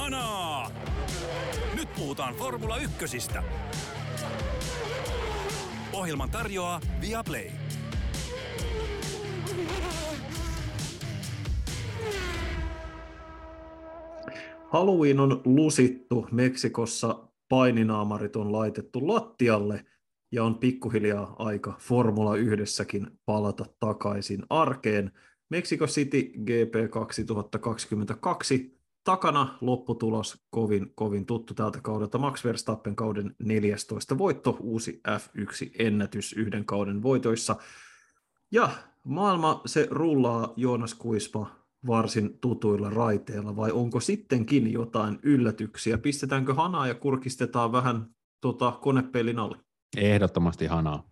Kanaa! Nyt puhutaan Formula Ykkösistä. Ohjelman tarjoaa Viaplay. Halloween on lusittu Meksikossa, paininaamarit on laitettu lattialle ja on pikkuhiljaa aika Formula yhdessäkin palata takaisin arkeen. Mexico City GP 2022 takana lopputulos kovin, kovin tuttu tältä kaudelta. Max Verstappen kauden 14 voitto, uusi F1-ennätys yhden kauden voitoissa. Ja maailma se rullaa Joonas Kuisma varsin tutuilla raiteilla, vai onko sittenkin jotain yllätyksiä? Pistetäänkö hanaa ja kurkistetaan vähän tota, konepelin alle? Ehdottomasti hanaa.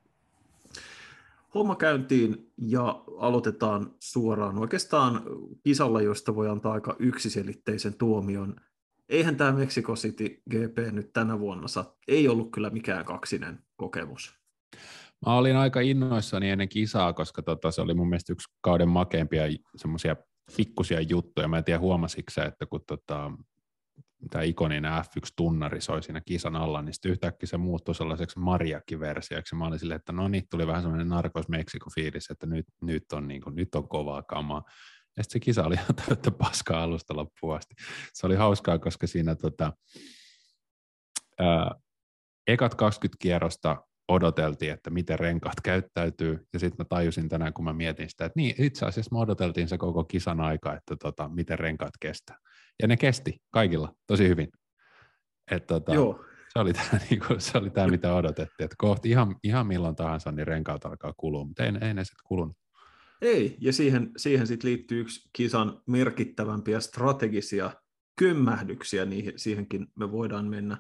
Homma käyntiin ja aloitetaan suoraan oikeastaan kisalla, josta voi antaa aika yksiselitteisen tuomion. Eihän tämä Mexico City GP nyt tänä vuonna saa, ei ollut kyllä mikään kaksinen kokemus. Mä olin aika innoissani ennen kisaa, koska tota, se oli mun mielestä yksi kauden makeimpia semmoisia pikkusia juttuja. Mä en tiedä huomasitko että kun tota, tämä ikoninen F1-tunnari soi siinä kisan alla, niin sitten yhtäkkiä se muuttui sellaiseksi Mariakki-versioiksi. Mä olin silleen, että no niin, tuli vähän semmoinen Narcos Mexico-fiilis, että nyt, nyt, on, niin kuin, nyt on kovaa kamaa. Ja sitten se kisa oli ihan täyttä paskaa alusta loppuun asti. Se oli hauskaa, koska siinä tota, ää, ekat 20 kierrosta odoteltiin, että miten renkaat käyttäytyy, ja sitten mä tajusin tänään, kun mä mietin sitä, että niin, itse asiassa me odoteltiin se koko kisan aika, että tota, miten renkaat kestää. Ja ne kesti kaikilla tosi hyvin. Et, tota, Joo. Se oli tämä, niinku, se oli mitä odotettiin, että kohti ihan, ihan milloin tahansa niin renkaat alkaa kulua, mutta ei, ei ne sitten kulunut. Ei, ja siihen, siihen sitten liittyy yksi kisan merkittävämpiä strategisia kömmähdyksiä, niihin, siihenkin me voidaan mennä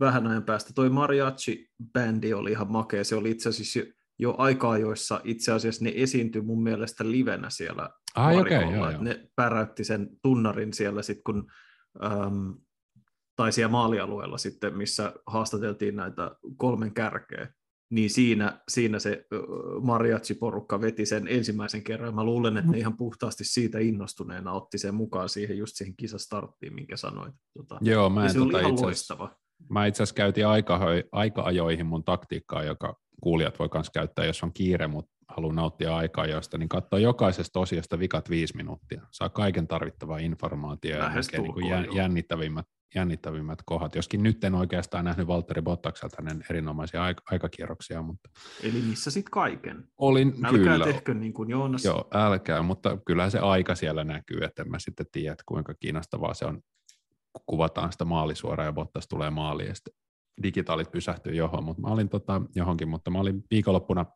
vähän ajan päästä. Toi mariachi-bändi oli ihan makea, se oli itse asiassa jo, jo aika joissa itse asiassa ne esiintyi mun mielestä livenä siellä Ai, okay, joo, joo. Ne päräytti sen tunnarin siellä sitten, kun äm, tai siellä maalialueella sitten, missä haastateltiin näitä kolmen kärkeä, niin siinä, siinä se mariachi-porukka veti sen ensimmäisen kerran. Mä luulen, että ne ihan puhtaasti siitä innostuneena otti sen mukaan siihen just siihen kisastarttiin, minkä sanoit. Tota, Joo, mä en se tota oli ihan loistava. Mä itse asiassa käytin aika, aika-ajoihin mun taktiikkaa, joka kuulijat voi myös käyttää, jos on kiire, mutta haluaa nauttia aikaa josta, niin katsoa jokaisesta osiosta vikat viisi minuuttia. Saa kaiken tarvittavaa informaatiota ja niin jännittävimmät, jännittävimmät kohdat. Joskin nyt en oikeastaan nähnyt Valtteri Bottakselta hänen erinomaisia aik- aikakierroksia. Mutta Eli missä sitten kaiken? Olin, älkää kyllä. tehkö niin kuin Joonas. Joo, älkää, mutta kyllä se aika siellä näkyy, että en mä sitten tiedä, kuinka kiinnostavaa se on, kun kuvataan sitä maalisuoraan ja Bottas tulee maaliin ja sitten digitaalit pysähtyy johon, mutta mä olin tota, johonkin, mutta mä olin viikonloppuna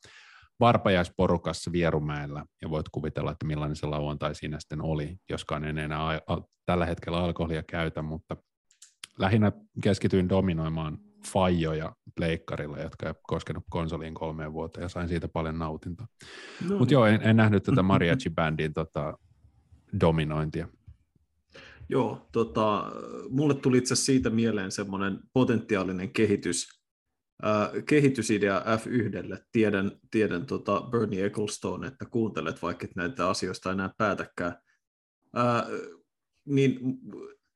varpajaisporukassa Vierumäellä, ja voit kuvitella, että millainen se lauantai siinä sitten oli, joskaan en enää a- a- tällä hetkellä alkoholia käytä, mutta lähinnä keskityin dominoimaan fajoja pleikkarilla, jotka ei koskenut konsoliin kolmeen vuoteen, ja sain siitä paljon nautintoa. No. Mutta joo, en, en nähnyt tätä mariachi-bändin tota, dominointia. Joo, tota, mulle tuli itse siitä mieleen semmoinen potentiaalinen kehitys, äh, kehitysidea F1. Tiedän, tiedän tota Bernie Ecclestone, että kuuntelet vaikka et näitä asioista enää päätäkään. Äh, niin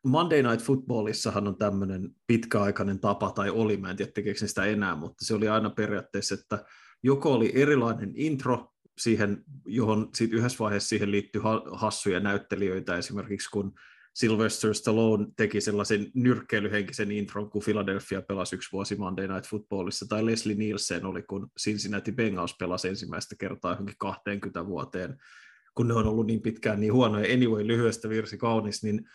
Monday Night Footballissahan on tämmöinen pitkäaikainen tapa, tai oli, mä en tiedä tekeekö sitä enää, mutta se oli aina periaatteessa, että joko oli erilainen intro siihen, johon sit yhdessä vaiheessa siihen liittyy hassuja näyttelijöitä, esimerkiksi kun Sylvester Stallone teki sellaisen nyrkkeilyhenkisen intron, kun Philadelphia pelasi yksi vuosi Monday Night Footballissa, tai Leslie Nielsen oli, kun Cincinnati Bengals pelasi ensimmäistä kertaa johonkin 20 vuoteen, kun ne on ollut niin pitkään niin huonoja. Anyway, lyhyestä virsi kaunis, niin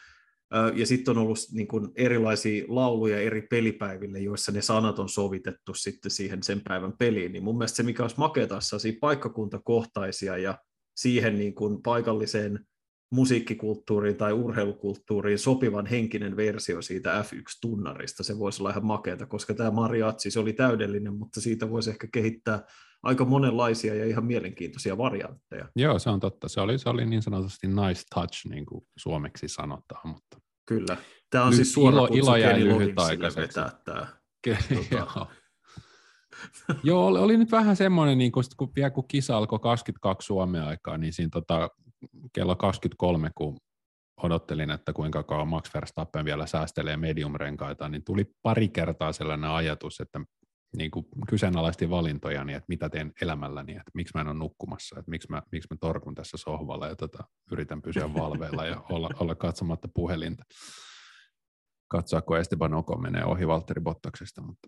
ja sitten on ollut niin kuin erilaisia lauluja eri pelipäiville, joissa ne sanat on sovitettu sitten siihen sen päivän peliin. Niin mun mielestä se, mikä olisi makeata, paikkakuntakohtaisia ja siihen niin kuin paikalliseen musiikkikulttuuriin tai urheilukulttuuriin sopivan henkinen versio siitä F1-tunnarista. Se voisi olla ihan makeata, koska tämä mariachi se oli täydellinen, mutta siitä voisi ehkä kehittää aika monenlaisia ja ihan mielenkiintoisia variantteja. Joo, se on totta. Se oli, se oli niin sanotusti nice touch, niin kuin suomeksi sanotaan. Mutta... Kyllä. Tämä on Ly- siis suora ilo, ilo jäi lyhytaikaiseksi. Tämä. Tota... Joo, oli, oli nyt vähän semmoinen, niin kun, kun, vielä kun kisa alkoi 22 Suomen aikaa, niin siinä tota, kello 23, kun odottelin, että kuinka kauan Max Verstappen vielä säästelee medium-renkaita, niin tuli pari kertaa sellainen ajatus, että niin kuin kyseenalaisti valintoja, niin että mitä teen elämälläni, että miksi mä en ole nukkumassa, että miksi mä, miksi mä torkun tässä sohvalla ja tota, yritän pysyä valveilla ja olla, olla katsomatta puhelinta. Katsoa, kun Esteban Oko menee ohi Valtteri Bottaksesta, mutta,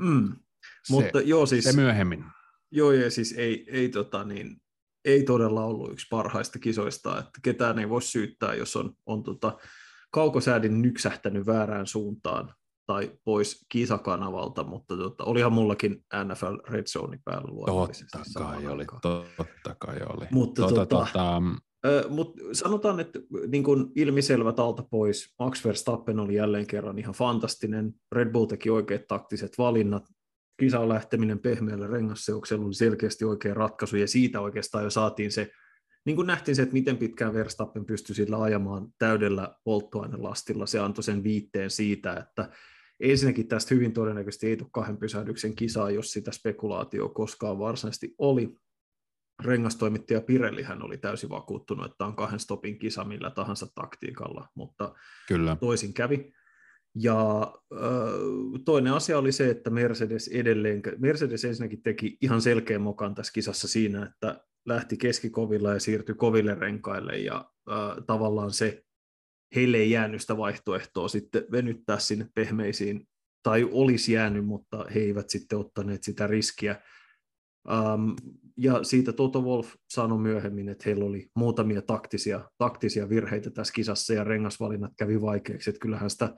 Mm. se, Mutta joo, siis, se myöhemmin. joo, ja siis ei, ei, tota, niin, ei todella ollut yksi parhaista kisoista, että ketään ei voi syyttää, jos on, on tota, kaukosäädin nyksähtänyt väärään suuntaan tai pois kisakanavalta, mutta tota, olihan mullakin NFL Red Zone päällä luonnollisesti. Totta kai oli, totta kai oli. Mutta tota, tota- tota, Mutta sanotaan, että niin kun ilmiselvät alta pois, Max Verstappen oli jälleen kerran ihan fantastinen, Red Bull teki oikeat taktiset valinnat, kisan lähteminen pehmeällä rengasseoksella oli selkeästi oikea ratkaisu, ja siitä oikeastaan jo saatiin se, niin kuin nähtiin se, että miten pitkään Verstappen pystyi sillä ajamaan täydellä polttoainelastilla, se antoi sen viitteen siitä, että ensinnäkin tästä hyvin todennäköisesti ei tule kahden pysähdyksen kisaa, jos sitä spekulaatio koskaan varsinaisesti oli, rengastoimittaja Pirellihän oli täysin vakuuttunut, että on kahden stopin kisa millä tahansa taktiikalla, mutta kyllä. toisin kävi. Ja toinen asia oli se, että Mercedes edelleen, Mercedes ensinnäkin teki ihan selkeän mokan tässä kisassa siinä, että lähti keskikovilla ja siirtyi koville renkaille ja tavallaan se heille ei jäänyt sitä vaihtoehtoa sitten venyttää sinne pehmeisiin, tai olisi jäänyt, mutta he eivät sitten ottaneet sitä riskiä. Ja siitä Toto Wolf sanoi myöhemmin, että heillä oli muutamia taktisia, taktisia virheitä tässä kisassa ja rengasvalinnat kävi vaikeaksi. Että kyllähän sitä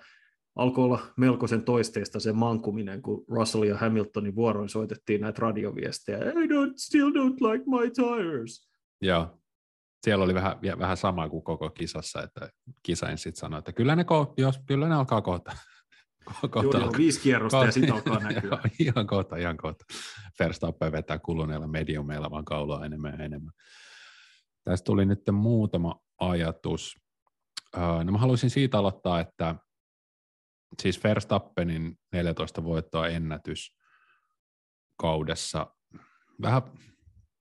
alkoi olla melkoisen toisteista se mankuminen, kun Russell ja Hamiltonin vuoroin soitettiin näitä radioviestejä. I don't, still don't like my tires. Joo. Siellä oli vähän, vähän sama kuin koko kisassa, että kisain sitten sanoi, että kyllä ne, ko- jos, kyllä ne alkaa kohta. kohta Joo, alkaa. viisi kierrosta ja sitten alkaa näkyä. ihan kohta, ihan kohta. Verstappen vetää kuluneella mediumeilla vaan kaulaa enemmän ja enemmän. Tästä tuli nyt muutama ajatus. No mä haluaisin siitä aloittaa, että siis Verstappenin 14 voittoa ennätys kaudessa. Vähän,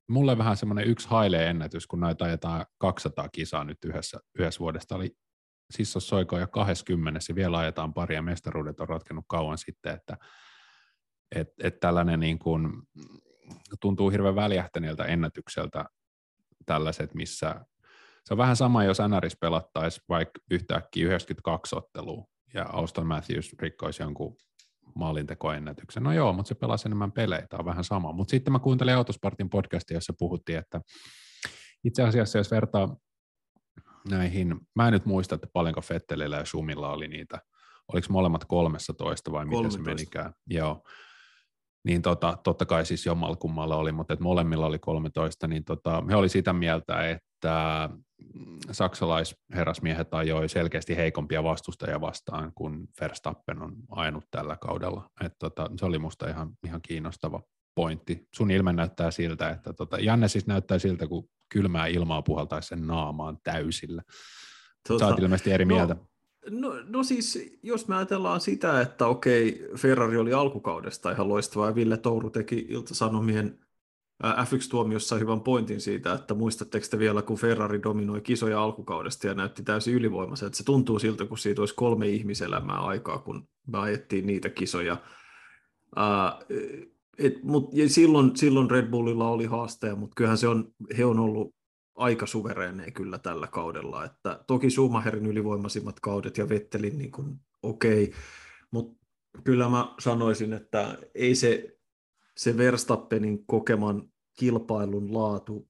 mulle vähän semmoinen yksi haile ennätys, kun näitä ajetaan 200 kisaa nyt yhdessä, yhdessä vuodesta. Oli Sissos Soiko jo 20 ja vielä ajetaan pari ja mestaruudet on ratkennut kauan sitten, että et, et tällainen niin kuin, tuntuu hirveän väljähtäneeltä ennätykseltä tällaiset, missä se on vähän sama, jos NRS pelattaisi vaikka yhtäkkiä 92 ottelua ja Auston Matthews rikkoisi jonkun maalintekoennätyksen. No joo, mutta se pelasi enemmän pelejä, tämä on vähän sama. Mutta sitten mä kuuntelin Autospartin podcastia, jossa puhuttiin, että itse asiassa jos vertaa näihin, mä en nyt muista, että paljonko Fettelillä ja Schumilla oli niitä, oliko molemmat 13 vai miten se 13. menikään, joo. Niin tota, totta kai siis jommalla kummalla oli, mutta et molemmilla oli 13, niin tota, he oli sitä mieltä, että saksalaisherrasmiehet ajoi selkeästi heikompia vastustajia vastaan, kun Verstappen on ainut tällä kaudella. Et tota, se oli musta ihan, ihan kiinnostava pointti. Sun ilme näyttää siltä, että tota, Janne siis näyttää siltä, kun kylmää ilmaa puhaltaisi sen naamaan täysillä. Tota, Sä oot ilmeisesti eri mieltä. No, no siis, jos me ajatellaan sitä, että okei, Ferrari oli alkukaudesta ihan loistava ja Ville Touru teki Ilta-Sanomien ää, F1-tuomiossa hyvän pointin siitä, että muistatteko te vielä, kun Ferrari dominoi kisoja alkukaudesta ja näytti täysin ylivoimaiselta, se tuntuu siltä, kun siitä olisi kolme ihmiselämää aikaa, kun me ajettiin niitä kisoja. Ää, et, mut, ja silloin, silloin Red Bullilla oli haasteja, mutta kyllähän se on, he on ollut aika suvereeneja kyllä tällä kaudella. Että toki Schumacherin ylivoimaisimmat kaudet ja Vettelin niin okei, okay, mutta kyllä mä sanoisin, että ei se, se Verstappenin kokeman kilpailun laatu,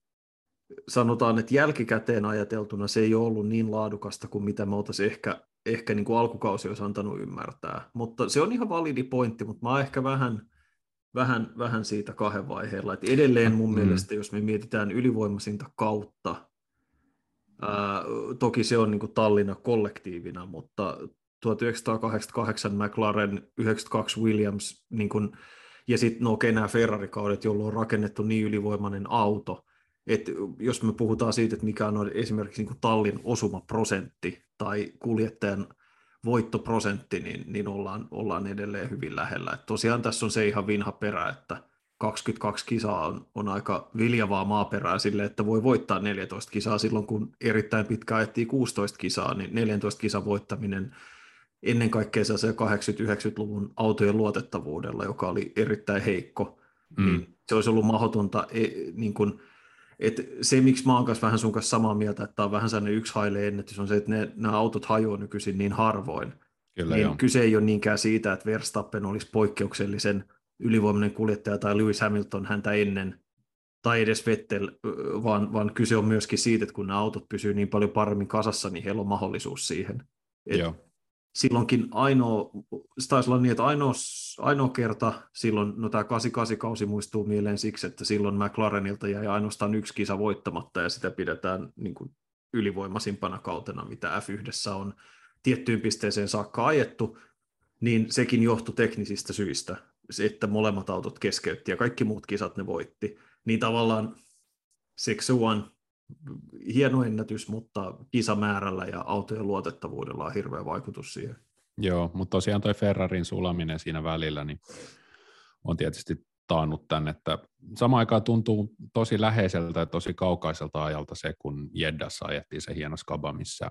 sanotaan, että jälkikäteen ajateltuna se ei ole ollut niin laadukasta kuin mitä me oltaisiin ehkä, ehkä niin kuin alkukausi olisi antanut ymmärtää. Mutta se on ihan validi pointti, mutta mä ehkä vähän, vähän, vähän siitä kahden vaiheella. Et edelleen mun Mm. mielestä, jos me mietitään ylivoimaisinta kautta, ää, toki se on niin kuin Tallinna kollektiivina, mutta 1988 McLaren, 92 Williams, niin kuin, ja sitten no okei nämä Ferrari-kaudet, jolloin on rakennettu niin ylivoimainen auto, että jos me puhutaan siitä, että mikä on esimerkiksi niin tallin osumaprosentti tai kuljettajan voittoprosentti, niin, niin ollaan, ollaan edelleen hyvin lähellä. Et tosiaan tässä on se ihan vinha perä, että 22 kisaa on, on aika viljavaa maaperää sille, että voi voittaa 14 kisaa silloin, kun erittäin pitkä ajettiin 16 kisaa, niin 14 kisan voittaminen ennen kaikkea se 80-90-luvun autojen luotettavuudella, joka oli erittäin heikko, mm. niin se olisi ollut mahdotonta, e, niin kuin, että se, miksi mä oon kanssa vähän sun kanssa samaa mieltä, että tämä on vähän sellainen yksi haile ennätys, on se, että ne, nämä autot hajoaa nykyisin niin harvoin. Kyllä niin kyse ei ole niinkään siitä, että Verstappen olisi poikkeuksellisen ylivoimainen kuljettaja tai Lewis Hamilton häntä ennen, tai edes Vettel, vaan, vaan kyse on myöskin siitä, että kun nämä autot pysyvät niin paljon paremmin kasassa, niin heillä on mahdollisuus siihen. Et Joo. Silloinkin ainoa, taisi olla niin, että ainoa, ainoa kerta silloin, no tämä 88-kausi muistuu mieleen siksi, että silloin McLarenilta jäi ainoastaan yksi kisa voittamatta, ja sitä pidetään niin kuin ylivoimaisimpana kautena, mitä F1 on tiettyyn pisteeseen saakka ajettu, niin sekin johtui teknisistä syistä että molemmat autot keskeytti ja kaikki muut kisat ne voitti. Niin tavallaan One, hieno ennätys, mutta kisamäärällä ja autojen luotettavuudella on hirveä vaikutus siihen. Joo, mutta tosiaan toi Ferrarin sulaminen siinä välillä niin on tietysti taannut tämän, että samaan aikaan tuntuu tosi läheiseltä ja tosi kaukaiselta ajalta se, kun Jeddassa ajettiin se hieno skaba, missä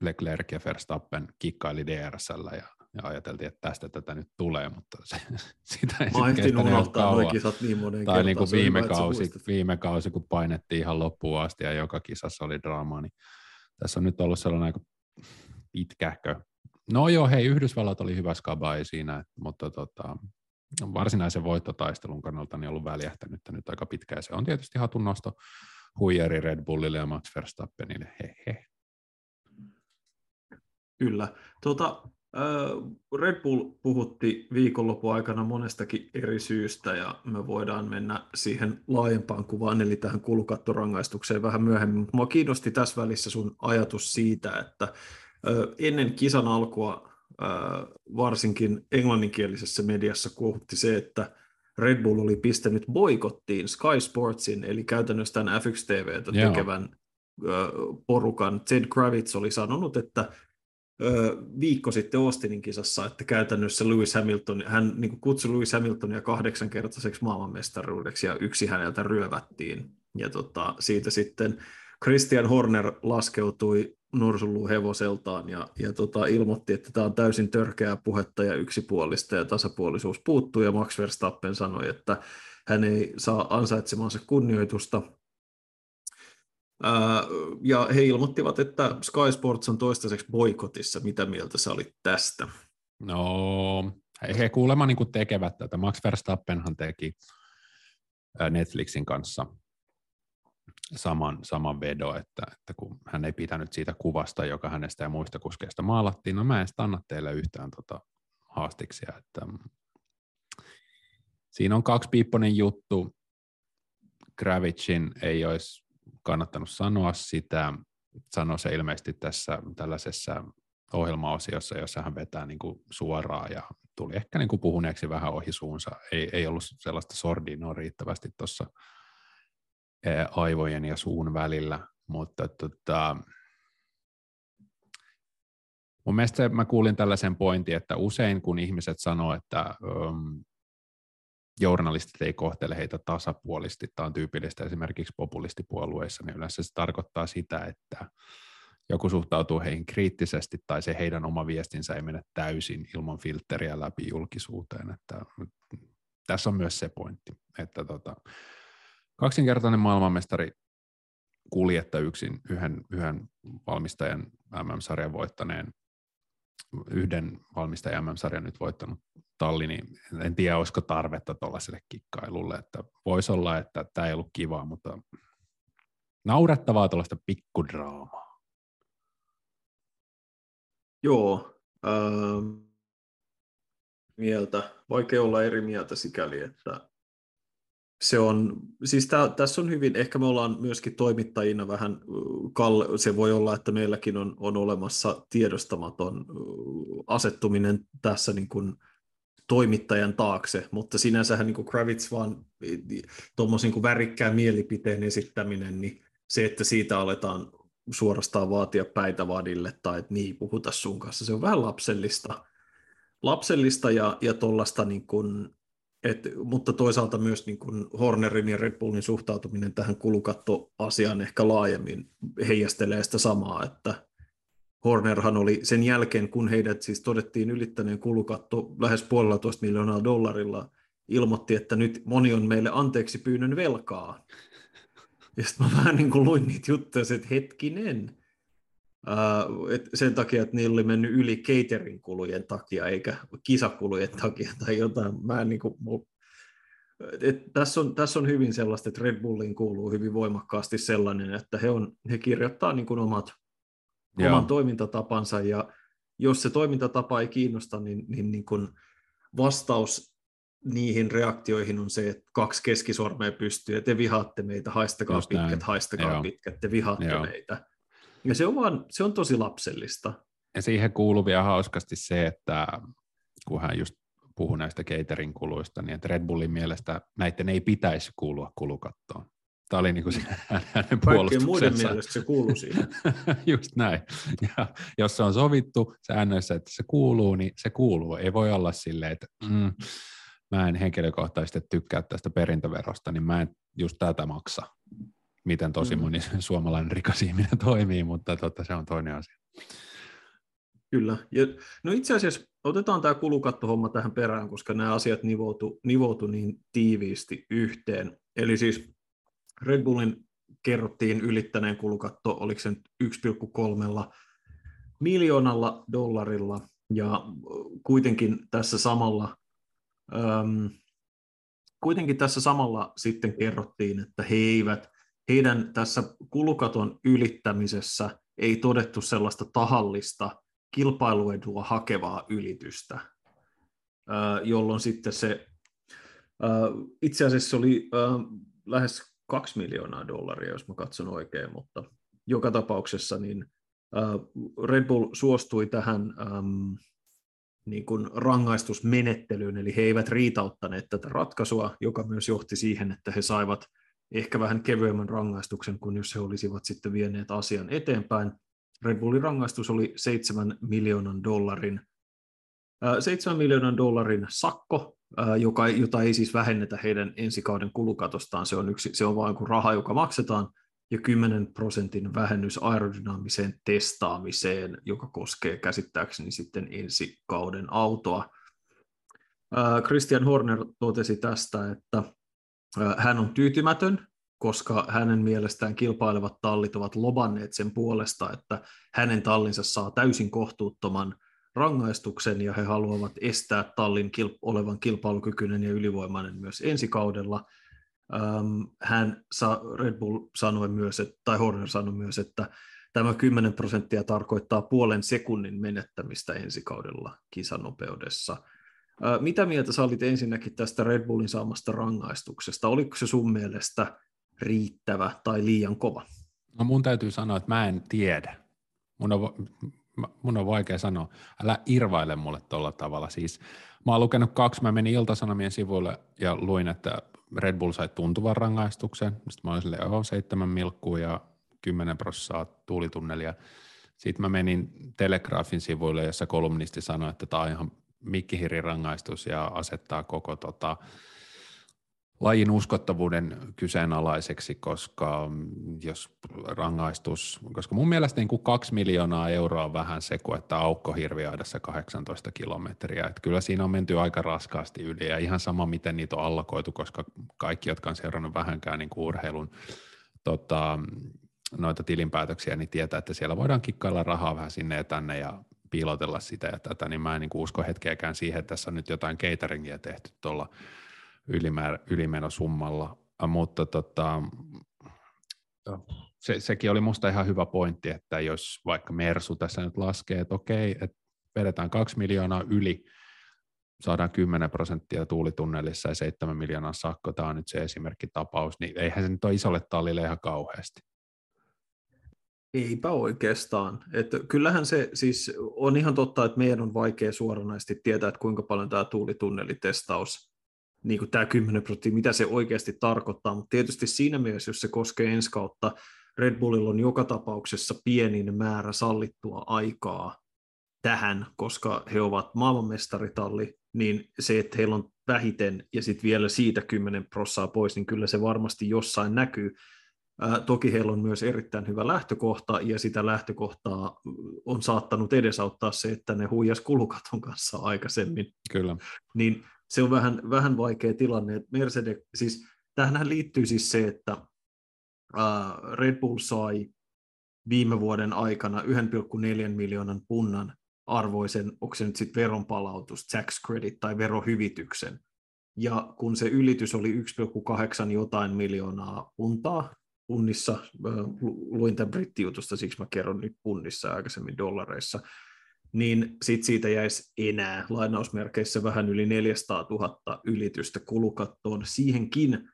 Leclerc ja Verstappen kikkaili DRSllä ja ja ajateltiin, että tästä tätä nyt tulee, mutta se, sitä ei Mä ehtin unohtaa noin kisat niin monen Tai niin kuin viime, hyvä, kausi, viime kausi, kun painettiin ihan loppuun asti ja joka kisassa oli draamaa, niin tässä on nyt ollut sellainen aika pitkähkö. No joo, hei, Yhdysvallat oli hyvä skabai siinä, mutta tota, varsinaisen voittotaistelun kannalta niin ollut väljähtänyt nyt aika pitkään. Se on tietysti hatunnosto huijari Red Bullille ja Max Verstappenille, he he. Kyllä. Tuota, Red Bull puhutti viikonlopun aikana monestakin eri syystä ja me voidaan mennä siihen laajempaan kuvaan, eli tähän kulukattorangaistukseen vähän myöhemmin. Mua kiinnosti tässä välissä sun ajatus siitä, että ennen kisan alkua varsinkin englanninkielisessä mediassa kuuhutti se, että Red Bull oli pistänyt boikottiin Sky Sportsin, eli käytännössä tämän F1 TVtä tekevän porukan. Ted Kravitz oli sanonut, että viikko sitten Austinin kisassa, että käytännössä Lewis Hamilton, hän niin kuin kutsui Lewis Hamiltonia kahdeksankertaiseksi maailmanmestaruudeksi ja yksi häneltä ryövättiin. Ja tota, siitä sitten Christian Horner laskeutui norsulluun hevoseltaan ja, ja tota, ilmoitti, että tämä on täysin törkeää puhetta ja yksipuolista ja tasapuolisuus puuttuu ja Max Verstappen sanoi, että hän ei saa ansaitsemansa kunnioitusta ja he ilmoittivat, että Sky Sports on toistaiseksi boikotissa. Mitä mieltä sä olit tästä? No, he kuulemma niin tekevät tätä. Max Verstappenhan teki Netflixin kanssa saman, saman vedo, että, että kun hän ei pitänyt siitä kuvasta, joka hänestä ja muista kuskeista maalattiin, no mä en anna teille yhtään tota haastiksia, että mm, siinä on kaksi piipponen juttu, Gravitsin ei olisi kannattanut sanoa sitä. Sano se ilmeisesti tässä tällaisessa ohjelmaosiossa, jossa hän vetää niin kuin suoraan ja tuli ehkä niin kuin puhuneeksi vähän ohi suunsa. Ei, ei ollut sellaista sordinoa riittävästi tuossa aivojen ja suun välillä, mutta tota, mun mielestä mä kuulin tällaisen pointin, että usein kun ihmiset sanoo, että journalistit ei kohtele heitä tasapuolisesti. Tämä on tyypillistä esimerkiksi populistipuolueissa, niin yleensä se tarkoittaa sitä, että joku suhtautuu heihin kriittisesti tai se heidän oma viestinsä ei mene täysin ilman filtteriä läpi julkisuuteen. Että tässä on myös se pointti, että tota, kaksinkertainen maailmanmestari kuljetta yksin yhden, yhden valmistajan MM-sarjan voittaneen, yhden valmistajan MM-sarjan nyt voittanut talli, niin en tiedä, olisiko tarvetta tuollaiselle kikkailulle, että voisi olla, että tämä ei ollut kivaa, mutta naurettavaa tuollaista pikkudraamaa. Joo, ähm, mieltä. Vaikea olla eri mieltä sikäli, että se on, siis tää, tässä on hyvin, ehkä me ollaan myöskin toimittajina vähän, kalle, se voi olla, että meilläkin on, on olemassa tiedostamaton asettuminen tässä niin kuin toimittajan taakse, mutta sinänsähän niin kuin Kravitz vaan tuommoisen niin värikkään mielipiteen esittäminen, niin se, että siitä aletaan suorastaan vaatia päitä vadille tai että niin puhuta sun kanssa, se on vähän lapsellista, lapsellista ja, ja tuollaista niin kuin, Et, mutta toisaalta myös niin kuin Hornerin ja Red Bullin suhtautuminen tähän kulukattoasiaan ehkä laajemmin heijastelee sitä samaa, että Hornerhan oli sen jälkeen, kun heidät siis todettiin ylittäneen kulukatto lähes puolella miljoonaa dollarilla, ilmoitti, että nyt moni on meille anteeksi pyynnön velkaa. Ja sitten mä vähän niin kuin luin niitä juttuja, että hetkinen, et sen takia, että niillä oli mennyt yli catering-kulujen takia, eikä kisakulujen takia tai jotain. Mä en, niin kuin, et tässä, on, tässä on hyvin sellaista, että Red Bullin kuuluu hyvin voimakkaasti sellainen, että he, on, he kirjoittaa niin kuin omat, oman toimintatapansa, ja jos se toimintatapa ei kiinnosta, niin, niin, niin kuin vastaus niihin reaktioihin on se, että kaksi keskisormea pystyy, ja te vihaatte meitä, haistakaa Just pitkät, näin. haistakaa Joo. pitkät, te vihaatte Joo. meitä. Ja se on, vaan, se on tosi lapsellista. Ja siihen kuuluu vielä hauskasti se, että kun hän just puhui näistä catering-kuluista, niin että Red Bullin mielestä näiden ei pitäisi kuulua kulukattoon. Tämä oli niin kuin hänen puolustuksensa. muiden mielestä se kuuluu siihen. Just näin. Ja jos se on sovittu säännöissä, että se kuuluu, niin se kuuluu. Ei voi olla silleen, että mm, mä en henkilökohtaisesti tykkää tästä perintöverosta, niin mä en just tätä maksa miten tosi mm. moni suomalainen rikas ihminen toimii, mutta totta, se on toinen asia. Kyllä. Ja, no itse asiassa otetaan tämä kulukattohomma tähän perään, koska nämä asiat nivoutu, nivoutu niin tiiviisti yhteen. Eli siis Red Bullin kerrottiin ylittäneen kulukatto, oliko se 1,3 miljoonalla dollarilla, ja kuitenkin tässä samalla äm, kuitenkin tässä samalla sitten kerrottiin, että he eivät heidän tässä kulukaton ylittämisessä ei todettu sellaista tahallista kilpailuedua hakevaa ylitystä, jolloin sitten se itse asiassa oli lähes kaksi miljoonaa dollaria, jos mä katson oikein, mutta joka tapauksessa niin Red Bull suostui tähän niin kuin rangaistusmenettelyyn, eli he eivät riitauttaneet tätä ratkaisua, joka myös johti siihen, että he saivat ehkä vähän kevyemmän rangaistuksen kuin jos he olisivat sitten vieneet asian eteenpäin. Red Bullin rangaistus oli 7 miljoonan dollarin, äh, 7 miljoonan dollarin sakko, äh, joka, jota ei siis vähennetä heidän ensi kauden kulukatostaan. Se on, yksi, se on vain kuin raha, joka maksetaan, ja 10 prosentin vähennys aerodynaamiseen testaamiseen, joka koskee käsittääkseni sitten ensi kauden autoa. Äh, Christian Horner totesi tästä, että hän on tyytymätön, koska hänen mielestään kilpailevat tallit ovat lobanneet sen puolesta, että hänen tallinsa saa täysin kohtuuttoman rangaistuksen ja he haluavat estää tallin olevan kilpailukykyinen ja ylivoimainen myös ensi kaudella. Hän Red Bull sanoi myös, että, tai Horner sanoi myös, että tämä 10 prosenttia tarkoittaa puolen sekunnin menettämistä ensi kaudella kisanopeudessa – mitä mieltä sä olit ensinnäkin tästä Red Bullin saamasta rangaistuksesta? Oliko se sun mielestä riittävä tai liian kova? No mun täytyy sanoa, että mä en tiedä. Mun on, mun on vaikea sanoa. Älä irvaile mulle tuolla tavalla. Siis mä oon lukenut kaksi, mä menin Iltasanomien sivuille ja luin, että Red Bull sai tuntuvan rangaistuksen. Sitten mä olin silleen, oho, seitsemän milkkua ja kymmenen prossaa tuulitunnelia. Sitten mä menin Telegraafin sivuille, jossa kolumnisti sanoi, että tämä on ihan rangaistus ja asettaa koko tota, lajin uskottavuuden kyseenalaiseksi, koska jos rangaistus, koska mun mielestä niin kuin kaksi miljoonaa euroa on vähän se, kun että aukko hirviaidassa 18 kilometriä. Että kyllä siinä on menty aika raskaasti yli ja ihan sama, miten niitä on allokoitu, koska kaikki, jotka on seurannut vähänkään niin kuin urheilun tota, noita tilinpäätöksiä, niin tietää, että siellä voidaan kikkailla rahaa vähän sinne ja tänne ja piilotella sitä ja tätä, niin mä en niin usko hetkeäkään siihen, että tässä on nyt jotain cateringia tehty tuolla ylimäär, ylimenosummalla, mutta tota, se, sekin oli musta ihan hyvä pointti, että jos vaikka Mersu tässä nyt laskee, että okei, että vedetään kaksi miljoonaa yli, saadaan 10 prosenttia tuulitunnelissa ja 7 miljoonaa sakko, tämä on nyt se esimerkkitapaus, niin eihän se nyt ole isolle tallille ihan kauheasti. Eipä oikeastaan. Että kyllähän se siis on ihan totta, että meidän on vaikea suoranaisesti tietää, että kuinka paljon tämä tuulitunnelitestaus, niin kuin tämä 10 prosenttia, mitä se oikeasti tarkoittaa, mutta tietysti siinä mielessä, jos se koskee ensi kautta, Red Bullilla on joka tapauksessa pienin määrä sallittua aikaa tähän, koska he ovat maailmanmestaritalli, niin se, että heillä on vähiten ja sitten vielä siitä 10 prossaa pois, niin kyllä se varmasti jossain näkyy. Ää, toki heillä on myös erittäin hyvä lähtökohta, ja sitä lähtökohtaa on saattanut edesauttaa se, että ne huijas kulukaton kanssa aikaisemmin. Kyllä. Niin se on vähän, vähän vaikea tilanne. Että Mercedes, siis tähän liittyy siis se, että ää, Red Bull sai viime vuoden aikana 1,4 miljoonan punnan arvoisen, onko se nyt sitten veronpalautus, tax credit tai verohyvityksen. Ja kun se ylitys oli 1,8 jotain miljoonaa puntaa, punnissa, luin tämän brittijutusta, siksi mä kerron nyt punnissa aikaisemmin dollareissa, niin sit siitä jäisi enää lainausmerkeissä vähän yli 400 000 ylitystä kulukattoon. Siihenkin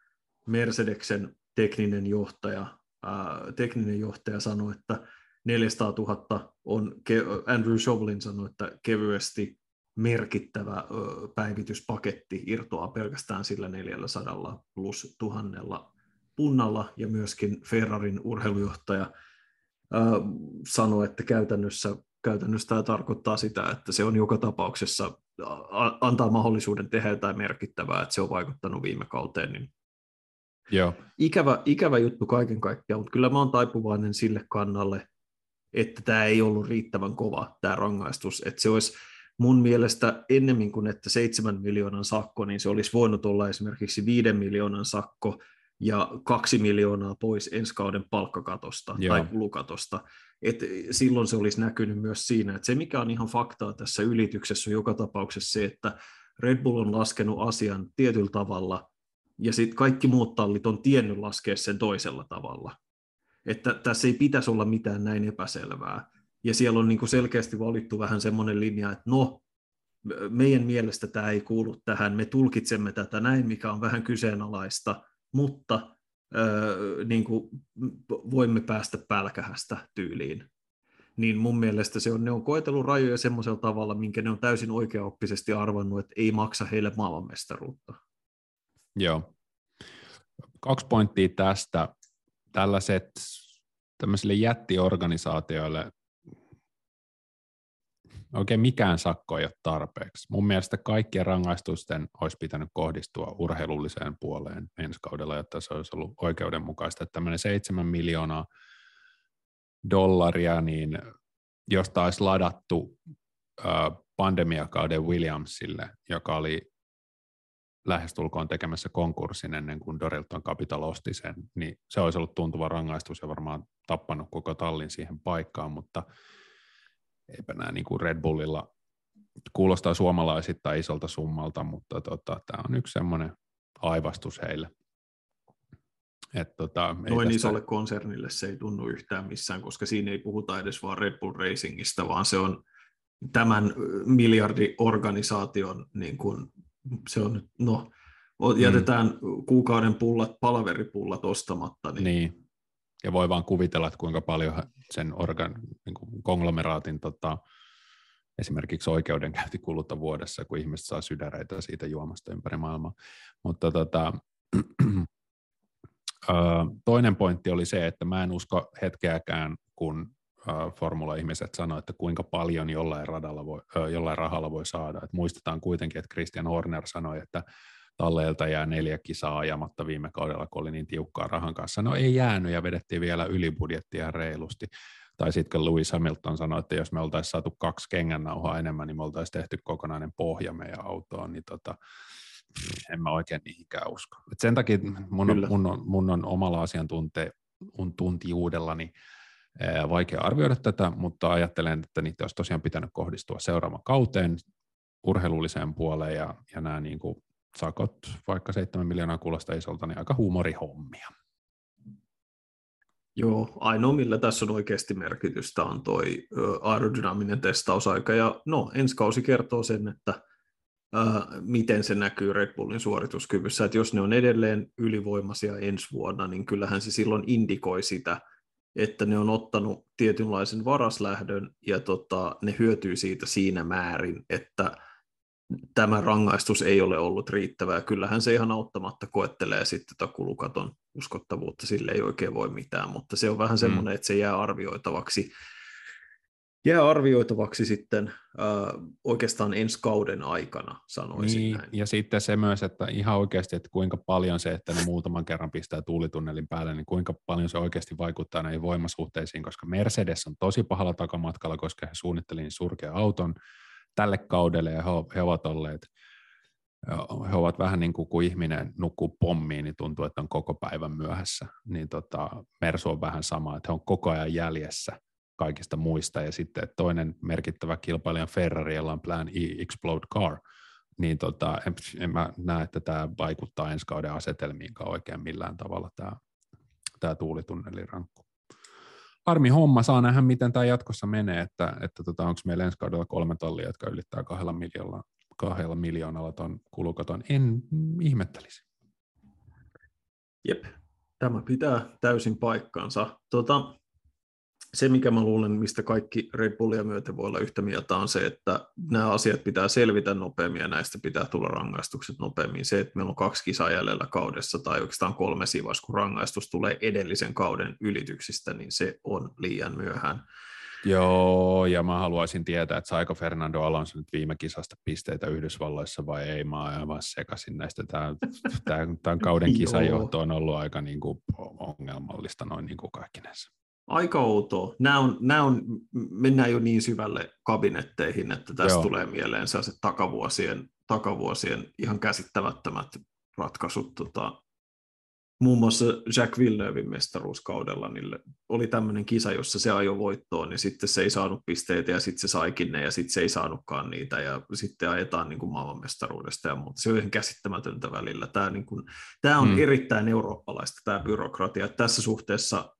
Mercedeksen tekninen johtaja, ää, tekninen johtaja sanoi, että 400 000 on, Andrew Shovlin sanoi, että kevyesti merkittävä päivityspaketti irtoaa pelkästään sillä 400 plus tuhannella punnalla, ja myöskin Ferrarin urheilujohtaja sanoi, että käytännössä, käytännössä tämä tarkoittaa sitä, että se on joka tapauksessa antaa mahdollisuuden tehdä jotain merkittävää, että se on vaikuttanut viime kauteen, niin Joo. Ikävä, ikävä juttu kaiken kaikkiaan, mutta kyllä mä oon taipuvainen sille kannalle, että tämä ei ollut riittävän kova tämä rangaistus, että se olisi mun mielestä ennemmin kuin että 7 miljoonan sakko, niin se olisi voinut olla esimerkiksi 5 miljoonan sakko ja kaksi miljoonaa pois ensi kauden palkkakatosta Joo. tai kulukatosta. Et silloin se olisi näkynyt myös siinä, että se mikä on ihan faktaa tässä ylityksessä on joka tapauksessa se, että Red Bull on laskenut asian tietyllä tavalla, ja sitten kaikki muut tallit on tiennyt laskea sen toisella tavalla että tässä ei pitäisi olla mitään näin epäselvää. Ja siellä on niin kuin selkeästi valittu vähän semmoinen linja, että no, meidän mielestä tämä ei kuulu tähän, me tulkitsemme tätä näin, mikä on vähän kyseenalaista, mutta öö, niin kuin voimme päästä pälkähästä tyyliin. Niin mun mielestä se on, ne on koetellut rajoja semmoisella tavalla, minkä ne on täysin oikeaoppisesti arvannut, että ei maksa heille maailmanmestaruutta. Joo. Kaksi pointtia tästä tällaiset tämmöisille jättiorganisaatioille oikein mikään sakko ei ole tarpeeksi. Mun mielestä kaikkien rangaistusten olisi pitänyt kohdistua urheilulliseen puoleen ensi kaudella, jotta se olisi ollut oikeudenmukaista. Että tämmöinen 7 miljoonaa dollaria, niin josta olisi ladattu pandemiakauden Williamsille, joka oli lähestulkoon tekemässä konkurssin ennen kuin Dorilton Capital osti sen, niin se olisi ollut tuntuva rangaistus ja varmaan tappanut koko tallin siihen paikkaan, mutta eipä nämä niin kuin Red Bullilla kuulostaa suomalaisittain isolta summalta, mutta tota, tämä on yksi semmoinen aivastus heille. Et tota, Noin tästä... isolle konsernille se ei tunnu yhtään missään, koska siinä ei puhuta edes vaan Red Bull Racingista, vaan se on tämän miljardiorganisaation niin kuin se on nyt, no, jätetään mm. kuukauden pullat, palaveripullat ostamatta. Niin... niin. Ja voi vaan kuvitella, että kuinka paljon sen organ, niin kuin konglomeraatin tota, esimerkiksi oikeudenkäyntikulut vuodessa, kun ihmiset saa sydäreitä siitä juomasta ympäri maailmaa. Mutta tota, toinen pointti oli se, että mä en usko hetkeäkään, kun formula-ihmiset sanoivat, että kuinka paljon jollain, radalla voi, jollain rahalla voi saada. Et muistetaan kuitenkin, että Christian Horner sanoi, että talleilta jää neljä kisaa ajamatta viime kaudella, kun oli niin tiukkaa rahan kanssa. No ei jäänyt ja vedettiin vielä yli budjettia reilusti. Tai sitten Lewis Hamilton sanoi, että jos me oltaisiin saatu kaksi kengännauhaa enemmän, niin me oltaisiin tehty kokonainen pohja meidän autoon, niin tota, en mä oikein niinkään usko. Et sen takia mun on, mun on, mun on omalla asiantuntijuudellani vaikea arvioida tätä, mutta ajattelen, että niitä olisi tosiaan pitänyt kohdistua seuraavan kauteen urheilulliseen puoleen ja, ja nämä niin kuin sakot vaikka 7 miljoonaa kuulosta isolta, niin aika huumorihommia. Joo, ainoa millä tässä on oikeasti merkitystä on toi aerodynaaminen testausaika, ja no, ensi kausi kertoo sen, että ää, miten se näkyy Red Bullin suorituskyvyssä, että jos ne on edelleen ylivoimaisia ensi vuonna, niin kyllähän se silloin indikoi sitä, että ne on ottanut tietynlaisen varaslähdön ja tota, ne hyötyy siitä siinä määrin, että tämä rangaistus ei ole ollut riittävää. Kyllähän se ihan auttamatta koettelee sitten tätä kulukaton uskottavuutta, sille ei oikein voi mitään, mutta se on vähän mm. semmoinen, mm. että se jää arvioitavaksi. jää arvioitavaksi sitten äh, oikeastaan ensi kauden aikana, sanoisin Niin, näin. ja sitten se myös, että ihan oikeasti, että kuinka paljon se, että ne muutaman kerran pistää tuulitunnelin päälle, niin kuinka paljon se oikeasti vaikuttaa näihin voimasuhteisiin, koska Mercedes on tosi pahalla takamatkalla, koska he suunnittelivat niin surkea auton tälle kaudelle, ja he, ovat olleet he ovat vähän niin kuin kun ihminen nukkuu pommiin, niin tuntuu, että on koko päivän myöhässä. Niin tota, Mersu on vähän sama, että he on koko ajan jäljessä kaikista muista. Ja sitten toinen merkittävä kilpailija Ferrari, jolla on Plan E Explode Car, niin tota, en, en mä näe, että tämä vaikuttaa ensi kauden asetelmiinkaan oikein millään tavalla tämä, tämä tuulitunnelirankku. Harmi homma, saa nähdä miten tämä jatkossa menee, että, että tota, onko meillä ensi kaudella kolme tallia, jotka ylittää kahdella miljoonalla, kahdella miljoonalla tuon kulukaton. En ihmettelisi. Jep, tämä pitää täysin paikkaansa. Tota, se, mikä mä luulen, mistä kaikki Red Bullia myöten voi olla yhtä mieltä, on se, että nämä asiat pitää selvitä nopeammin ja näistä pitää tulla rangaistukset nopeammin. Se, että meillä on kaksi kisaa jäljellä kaudessa tai oikeastaan kolme sivas, kun rangaistus tulee edellisen kauden ylityksistä, niin se on liian myöhään. Joo, ja mä haluaisin tietää, että saiko Fernando Alonso nyt viime kisasta pisteitä Yhdysvalloissa vai ei. Mä oon aivan sekaisin näistä. Tämän kauden kisajohto on ollut aika niin kuin ongelmallista noin niin kuin kaikkinensa aika outoa. Nämä on, nämä on, mennään jo niin syvälle kabinetteihin, että tästä Joo. tulee mieleen se takavuosien, takavuosien ihan käsittämättömät ratkaisut. Tota, muun muassa Jack Villeneuvein mestaruuskaudella niin oli tämmöinen kisa, jossa se ajoi voittoon, niin sitten se ei saanut pisteitä ja sitten se saikin ne ja sitten se ei saanutkaan niitä ja sitten ajetaan niin kuin maailmanmestaruudesta ja muuta. Se on ihan käsittämätöntä välillä. Tämä, niin kuin, tämä on mm. erittäin eurooppalaista tämä byrokratia. Tässä suhteessa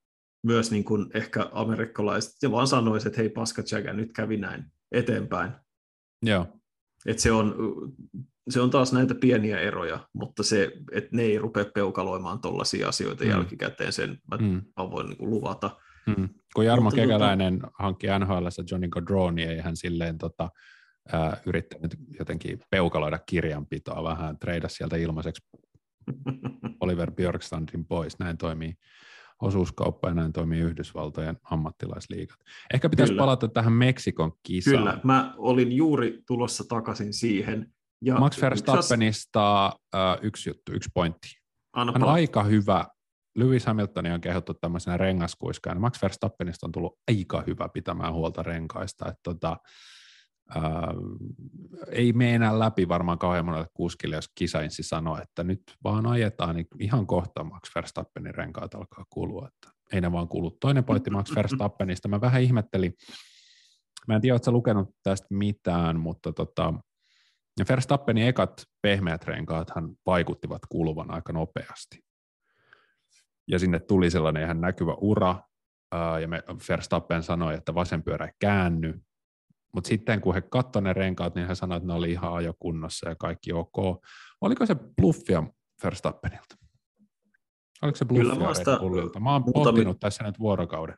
myös niin kuin ehkä amerikkalaiset, ja vaan sanoisi, että hei paska Jaga, nyt kävi näin eteenpäin. Joo. Et se, on, se on taas näitä pieniä eroja, mutta se, että ne ei rupea peukaloimaan tuollaisia asioita mm. jälkikäteen, sen mä, mm. mä voin niin kuin luvata. Mm. Kun Jarmo mutta, Kekäläinen tota... hankki NHL Johnny niin ei hän silleen tota, äh, yrittänyt jotenkin peukaloida kirjanpitoa vähän, treida sieltä ilmaiseksi Oliver Björkstrandin pois, näin toimii osuuskauppa ja näin toimii Yhdysvaltojen ammattilaisliigat. Ehkä pitäisi Kyllä. palata tähän Meksikon kisaan. Kyllä, mä olin juuri tulossa takaisin siihen. Ja Max Verstappenista uh, yksi juttu, yksi pointti. Anna Hän on aika hyvä. Lewis Hamilton on kehottu tämmöisenä rengaskuiskaan. Max Verstappenista on tullut aika hyvä pitämään huolta renkaista. Että tota, Ää, ei mene enää läpi varmaan kauhean monelle kuskille, jos kisainssi sanoo, että nyt vaan ajetaan, niin ihan kohta Max Verstappenin renkaat alkaa kulua, että ei ne vaan kulu. Toinen pointti Max Verstappenista, mä vähän ihmettelin, mä en tiedä, oletko lukenut tästä mitään, mutta tota, Verstappenin ekat pehmeät renkaathan vaikuttivat kuluvan aika nopeasti. Ja sinne tuli sellainen ihan näkyvä ura, ja me Verstappen sanoi, että vasen pyörä käänny, mutta sitten kun he katsoivat ne renkaat, niin he sanoivat, että ne oli ihan ajokunnossa ja kaikki ok. Oliko se bluffia Verstappenilta? Oliko se bluffia Red Bullilta? Mä oon pohtinut tässä nyt vuorokauden.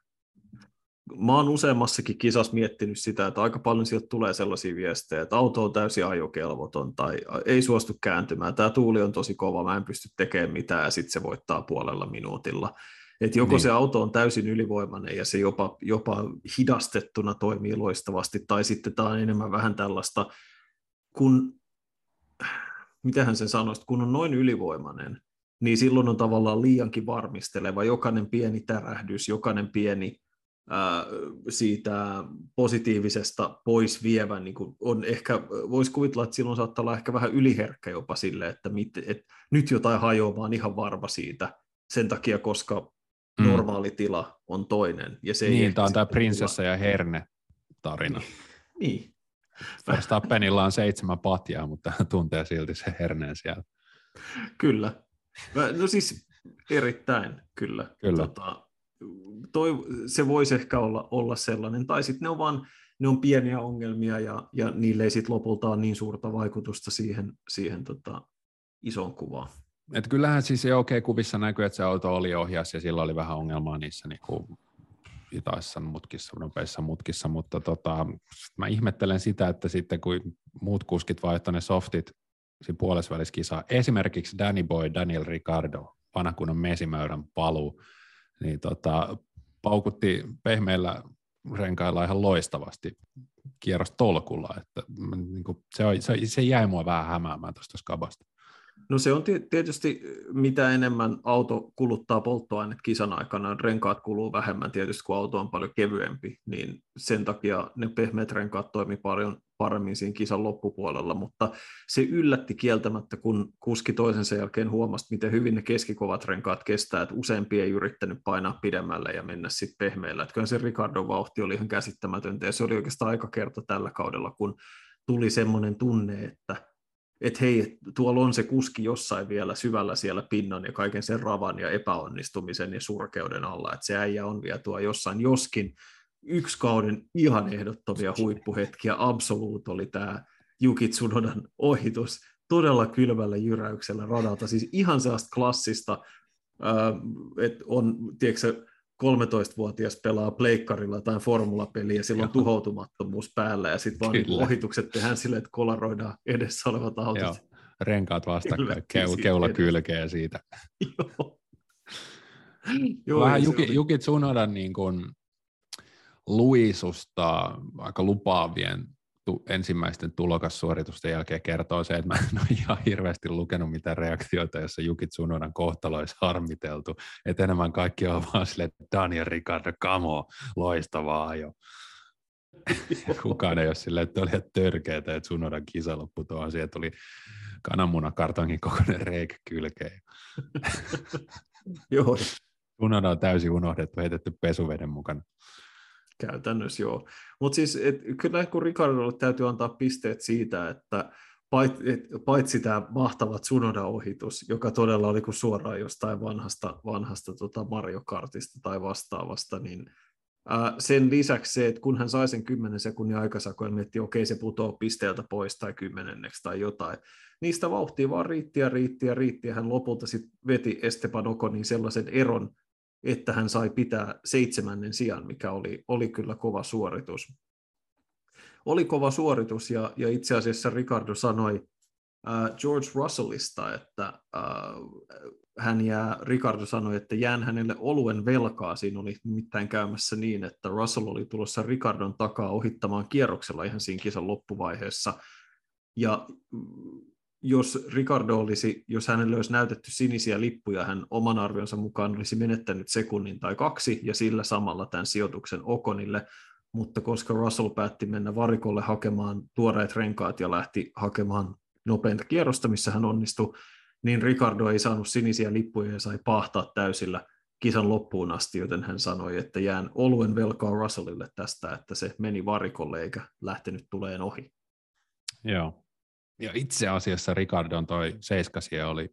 Mä oon useammassakin kisassa miettinyt sitä, että aika paljon sieltä tulee sellaisia viestejä, että auto on täysin ajokelvoton tai ei suostu kääntymään. Tämä tuuli on tosi kova, mä en pysty tekemään mitään ja sitten se voittaa puolella minuutilla. Et joko niin. se auto on täysin ylivoimainen ja se jopa, jopa hidastettuna toimii loistavasti, tai sitten tämä on enemmän vähän tällaista, kun, mitähän sen sanoisi, kun on noin ylivoimainen, niin silloin on tavallaan liiankin varmisteleva. Jokainen pieni tärähdys, jokainen pieni ää, siitä positiivisesta pois vievän, niin kuin on ehkä, voisi kuvitella, että silloin saattaa olla ehkä vähän yliherkkä jopa sille, että mit, et, nyt jotain hajoaa, vaan ihan varma siitä, sen takia, koska mm. normaali tila on toinen. Ja se niin, tämä on tämä prinsessa tulla. ja herne tarina. niin. Verstappenilla on seitsemän patjaa, mutta tuntee silti se herneen siellä. Kyllä. No siis erittäin, kyllä. kyllä. Tota, toi, se voisi ehkä olla, olla sellainen, tai sitten ne on vaan ne on pieniä ongelmia ja, ja niille ei sitten lopulta ole niin suurta vaikutusta siihen, siihen tota, isoon kuvaan. Et kyllähän siis jo okei okay, kuvissa näkyy, että se auto oli ohjas ja sillä oli vähän ongelmaa niissä niin kuin hitaissa mutkissa, nopeissa mutkissa, mutta tota, mä ihmettelen sitä, että sitten kun muut kuskit vaihtoi ne softit siinä puolesväliskisaan, esimerkiksi Danny Boy, Daniel Ricardo, vanha kunnon mesimäyrän paluu, niin tota, paukutti pehmeillä renkailla ihan loistavasti kierrostolkulla, että niin kuin, se, se, se jäi mua vähän hämäämään tuosta skabasta. No se on tietysti, mitä enemmän auto kuluttaa polttoainet kisan aikana, renkaat kuluu vähemmän tietysti, kun auto on paljon kevyempi, niin sen takia ne pehmeät renkaat toimii paljon paremmin siinä kisan loppupuolella, mutta se yllätti kieltämättä, kun kuski toisensa jälkeen huomasi, miten hyvin ne keskikovat renkaat kestää, että useampi ei yrittänyt painaa pidemmälle ja mennä sitten pehmeillä. Että kyllä se Ricardo vauhti oli ihan käsittämätöntä, ja se oli oikeastaan aika kerta tällä kaudella, kun tuli semmoinen tunne, että että hei, tuolla on se kuski jossain vielä syvällä siellä pinnan ja kaiken sen ravan ja epäonnistumisen ja surkeuden alla, että se äijä on vielä tuo jossain, joskin yksi kauden ihan ehdottomia huippuhetkiä, absoluut oli tämä Juki Tsunodan ohitus, todella kylmällä jyräyksellä radalta, siis ihan sellaista klassista, että on, tiedätkö 13-vuotias pelaa pleikkarilla tai formulapeliä, sillä on tuhoutumattomuus päällä, ja sitten vaan niin ohitukset tehdään silleen, että kolaroidaan edessä olevat autot. Joo. Renkaat vastakkain, Keu, keula kylkeä siitä. Joo. Joo, Vähän Juki, Juki Tsunodan niin kuin luisusta aika lupaavien tu, ensimmäisten tulokassuoritusten jälkeen kertoo se, että mä en ole ihan hirveästi lukenut mitään reaktioita, jossa Juki Tsunodan kohtalo olisi harmiteltu. Että enemmän kaikki on vaan silleen, että Daniel Ricardo, kamo, loistavaa jo. Kukaan ei ole silleen, että oli ihan törkeetä, että Tsunodan kisa loppui tuohon siihen, tuli kananmuna kartongin kokoinen reikä kylkeen. Joo. Tsunoda on täysin unohdettu, heitetty pesuveden mukana. Käytännössä joo. Mutta siis et, kyllä kun Ricardolle täytyy antaa pisteet siitä, että paitsi, et, paitsi tämä mahtava Tsunoda-ohitus, joka todella oli kuin suoraan jostain vanhasta, vanhasta tota Mario Kartista tai vastaavasta, niin ää, sen lisäksi se, että kun hän sai sen 10 sekunnin aikasakon, niin että okei, se putoaa pisteeltä pois tai kymmenenneksi tai jotain, niistä vauhtia vaan riitti ja riitti ja riitti, ja hän lopulta sitten veti Esteban Okonin sellaisen eron, että hän sai pitää seitsemännen sijan, mikä oli, oli kyllä kova suoritus. Oli kova suoritus, ja, ja itse asiassa Ricardo sanoi äh, George Russellista, että äh, hän jää, Ricardo sanoi, että jään hänelle oluen velkaa. Siinä oli nimittäin käymässä niin, että Russell oli tulossa Ricardon takaa ohittamaan kierroksella ihan siinä kisan loppuvaiheessa. Ja jos Ricardo olisi, jos hänelle olisi näytetty sinisiä lippuja, hän oman arvionsa mukaan olisi menettänyt sekunnin tai kaksi ja sillä samalla tämän sijoituksen Okonille, mutta koska Russell päätti mennä varikolle hakemaan tuoreet renkaat ja lähti hakemaan nopeinta kierrosta, missä hän onnistui, niin Ricardo ei saanut sinisiä lippuja ja sai pahtaa täysillä kisan loppuun asti, joten hän sanoi, että jään oluen velkaa Russellille tästä, että se meni varikolle eikä lähtenyt tuleen ohi. Joo, ja itse asiassa Ricardon toi seiskasia oli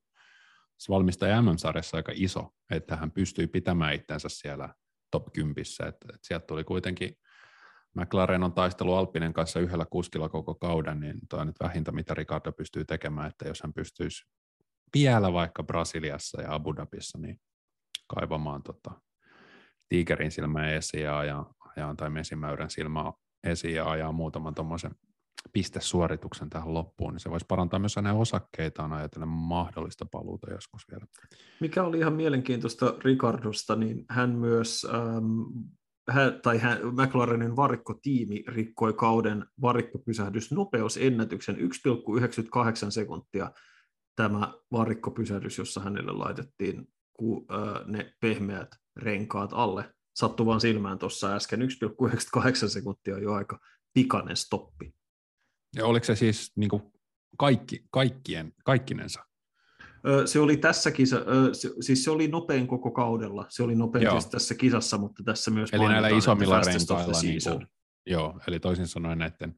valmistaja MM-sarjassa aika iso, että hän pystyi pitämään itsensä siellä top 10, että, että sieltä tuli kuitenkin McLaren on taistelu Alppinen kanssa yhdellä kuskilla koko kauden, niin toi on nyt vähintä, mitä Ricardo pystyy tekemään, että jos hän pystyisi vielä vaikka Brasiliassa ja Abu Dhabissa, niin kaivamaan tota, tiikerin silmää esiin ja ajaa, ajaa tai mesimäyrän silmää esiin ja ajaa muutaman tuommoisen pistesuorituksen tähän loppuun, niin se voisi parantaa myös hänen osakkeitaan ajatellen mahdollista paluuta joskus vielä. Mikä oli ihan mielenkiintoista Ricardosta, niin hän myös, ähm, hän, tai hän, McLarenin varikkotiimi rikkoi kauden varikkopysähdysnopeusennätyksen 1,98 sekuntia tämä varikkopysähdys, jossa hänelle laitettiin ku, äh, ne pehmeät renkaat alle. Sattui silmään tuossa äsken, 1,98 sekuntia on jo aika pikainen stoppi. Ja oliko se siis niin kuin kaikki, kaikkien, kaikkinensa? Se oli tässä kisa, siis se oli nopein koko kaudella, se oli nopein siis tässä kisassa, mutta tässä myös Eli näillä isommilla renkailla, niin kuin, joo, eli toisin sanoen näiden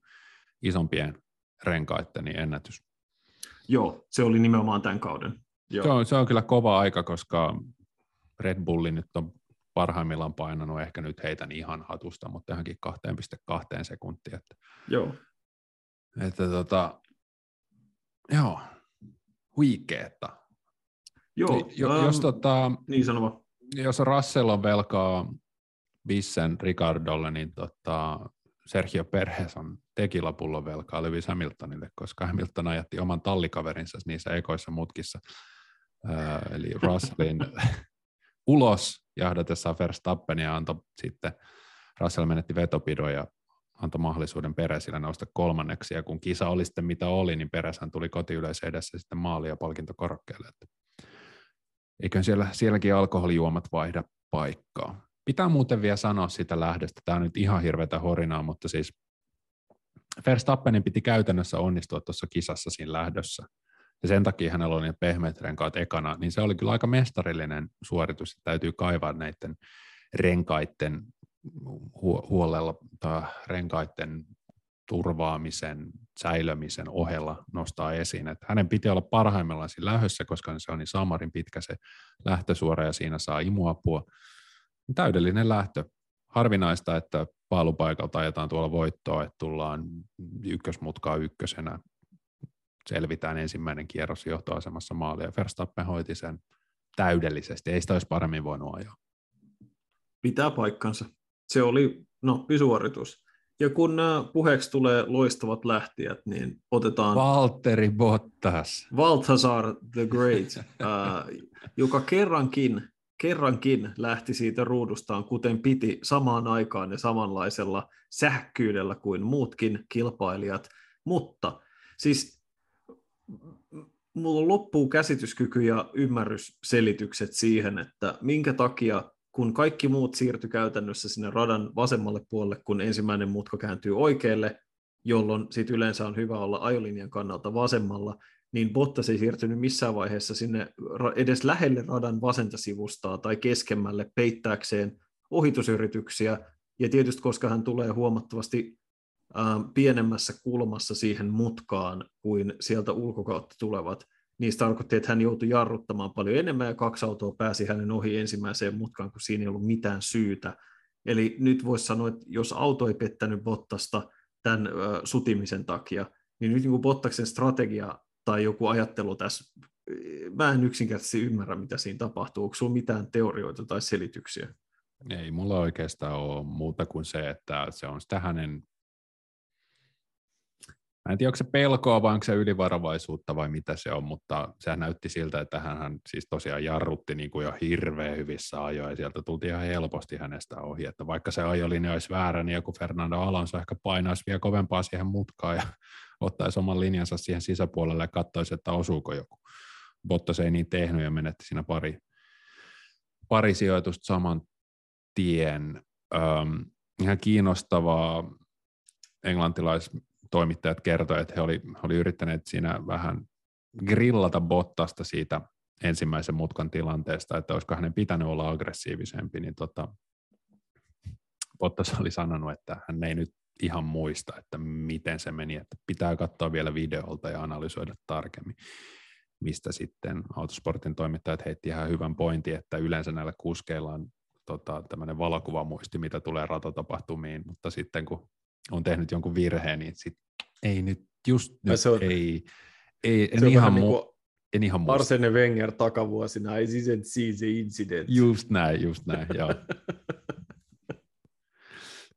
isompien renkaiden niin ennätys. Joo, se oli nimenomaan tämän kauden. Joo. Se, on, se on kyllä kova aika, koska Red Bulli nyt on parhaimmillaan painanut, ehkä nyt heitän ihan hatusta, mutta johonkin 2,2 sekuntia. Että Joo. Että tota, joo, huikeeta. Joo, jo, um, jos, tota, niin sanoma. jos Russell on velkaa Vissen Ricardolle, niin tota, Sergio Perez on tekilapullon velkaa Lewis Hamiltonille, koska Hamilton ajatti oman tallikaverinsa niissä ekoissa mutkissa. Äh, eli Russellin ulos jahdatessa Verstappenia antoi sitten Russell menetti vetopidon ja antoi mahdollisuuden Peresille nousta kolmanneksi, ja kun kisa oli sitten mitä oli, niin Pereshän tuli kotiyleisö edessä sitten maali- ja palkintokorokkeelle. Että eikö siellä, sielläkin alkoholijuomat vaihda paikkaa. Pitää muuten vielä sanoa sitä lähdöstä, tämä on nyt ihan hirveätä horinaa, mutta siis Verstappenin piti käytännössä onnistua tuossa kisassa siinä lähdössä. Ja sen takia hänellä oli ne pehmeät renkaat ekana, niin se oli kyllä aika mestarillinen suoritus, täytyy kaivaa näiden renkaiden huolella tai renkaiden turvaamisen, säilömisen ohella nostaa esiin. Että hänen piti olla parhaimmillaan siinä lähössä, koska se on niin samarin pitkä se lähtösuora ja siinä saa imuapua. Täydellinen lähtö. Harvinaista, että paalupaikalta ajetaan tuolla voittoa, että tullaan ykkösmutkaa ykkösenä. Selvitään ensimmäinen kierros johtoasemassa maalia. Verstappen hoiti sen täydellisesti. Ei sitä olisi paremmin voinut ajaa. Pitää paikkansa. Se oli no, pysuoritus. Ja kun nämä puheeksi tulee loistavat lähtijät, niin otetaan... Valtteri Bottas. Valthazar the Great, äh, joka kerrankin, kerrankin lähti siitä ruudustaan, kuten piti samaan aikaan ja samanlaisella sähkyydellä kuin muutkin kilpailijat. Mutta siis mulla loppuu käsityskyky ja ymmärrysselitykset siihen, että minkä takia kun kaikki muut siirtyi käytännössä sinne radan vasemmalle puolelle, kun ensimmäinen mutka kääntyy oikealle, jolloin sit yleensä on hyvä olla ajolinjan kannalta vasemmalla, niin Bottas ei siirtynyt missään vaiheessa sinne edes lähelle radan vasenta sivustaa tai keskemmälle peittääkseen ohitusyrityksiä, ja tietysti koska hän tulee huomattavasti äh, pienemmässä kulmassa siihen mutkaan kuin sieltä ulkokautta tulevat, se tarkoitti, että hän joutui jarruttamaan paljon enemmän ja kaksi autoa pääsi hänen ohi ensimmäiseen mutkaan, kun siinä ei ollut mitään syytä. Eli nyt voisi sanoa, että jos auto ei pettänyt Bottasta tämän ö, sutimisen takia, niin nyt niin Bottaksen strategia tai joku ajattelu tässä, mä en yksinkertaisesti ymmärrä, mitä siinä tapahtuu. Onko sinulla mitään teorioita tai selityksiä? Ei mulla oikeastaan ole muuta kuin se, että se on sitä hänen Mä en tiedä, onko se pelkoa vai onko se ylivarovaisuutta vai mitä se on, mutta sehän näytti siltä, että hän siis tosiaan jarrutti niin kuin jo hirveän hyvissä ajoin ja sieltä tultiin ihan helposti hänestä ohi, että vaikka se ajolinja olisi väärä, niin joku Fernando Alonso ehkä painaisi vielä kovempaa siihen mutkaan ja ottaisi oman linjansa siihen sisäpuolelle ja katsoisi, että osuuko joku. Bottas ei niin tehnyt ja menetti siinä pari, pari sijoitusta saman tien. Öm, ihan kiinnostavaa englantilais toimittajat kertoivat, että he oli, oli yrittäneet siinä vähän grillata Bottasta siitä ensimmäisen mutkan tilanteesta, että olisiko hänen pitänyt olla aggressiivisempi, niin tota, Bottas oli sanonut, että hän ei nyt ihan muista, että miten se meni, että pitää katsoa vielä videolta ja analysoida tarkemmin, mistä sitten autosportin toimittajat heitti ihan hyvän pointin, että yleensä näillä kuskeilla on tota, tämmöinen valokuvamuisti, mitä tulee ratatapahtumiin, mutta sitten kun on tehnyt jonkun virheen, niin sit ei nyt, just nyt se on, ei, ei en, ihan mu- niin en ihan muista. Arsene Wenger takavuosina, I didn't see the incident. Just näin, just näin, joo.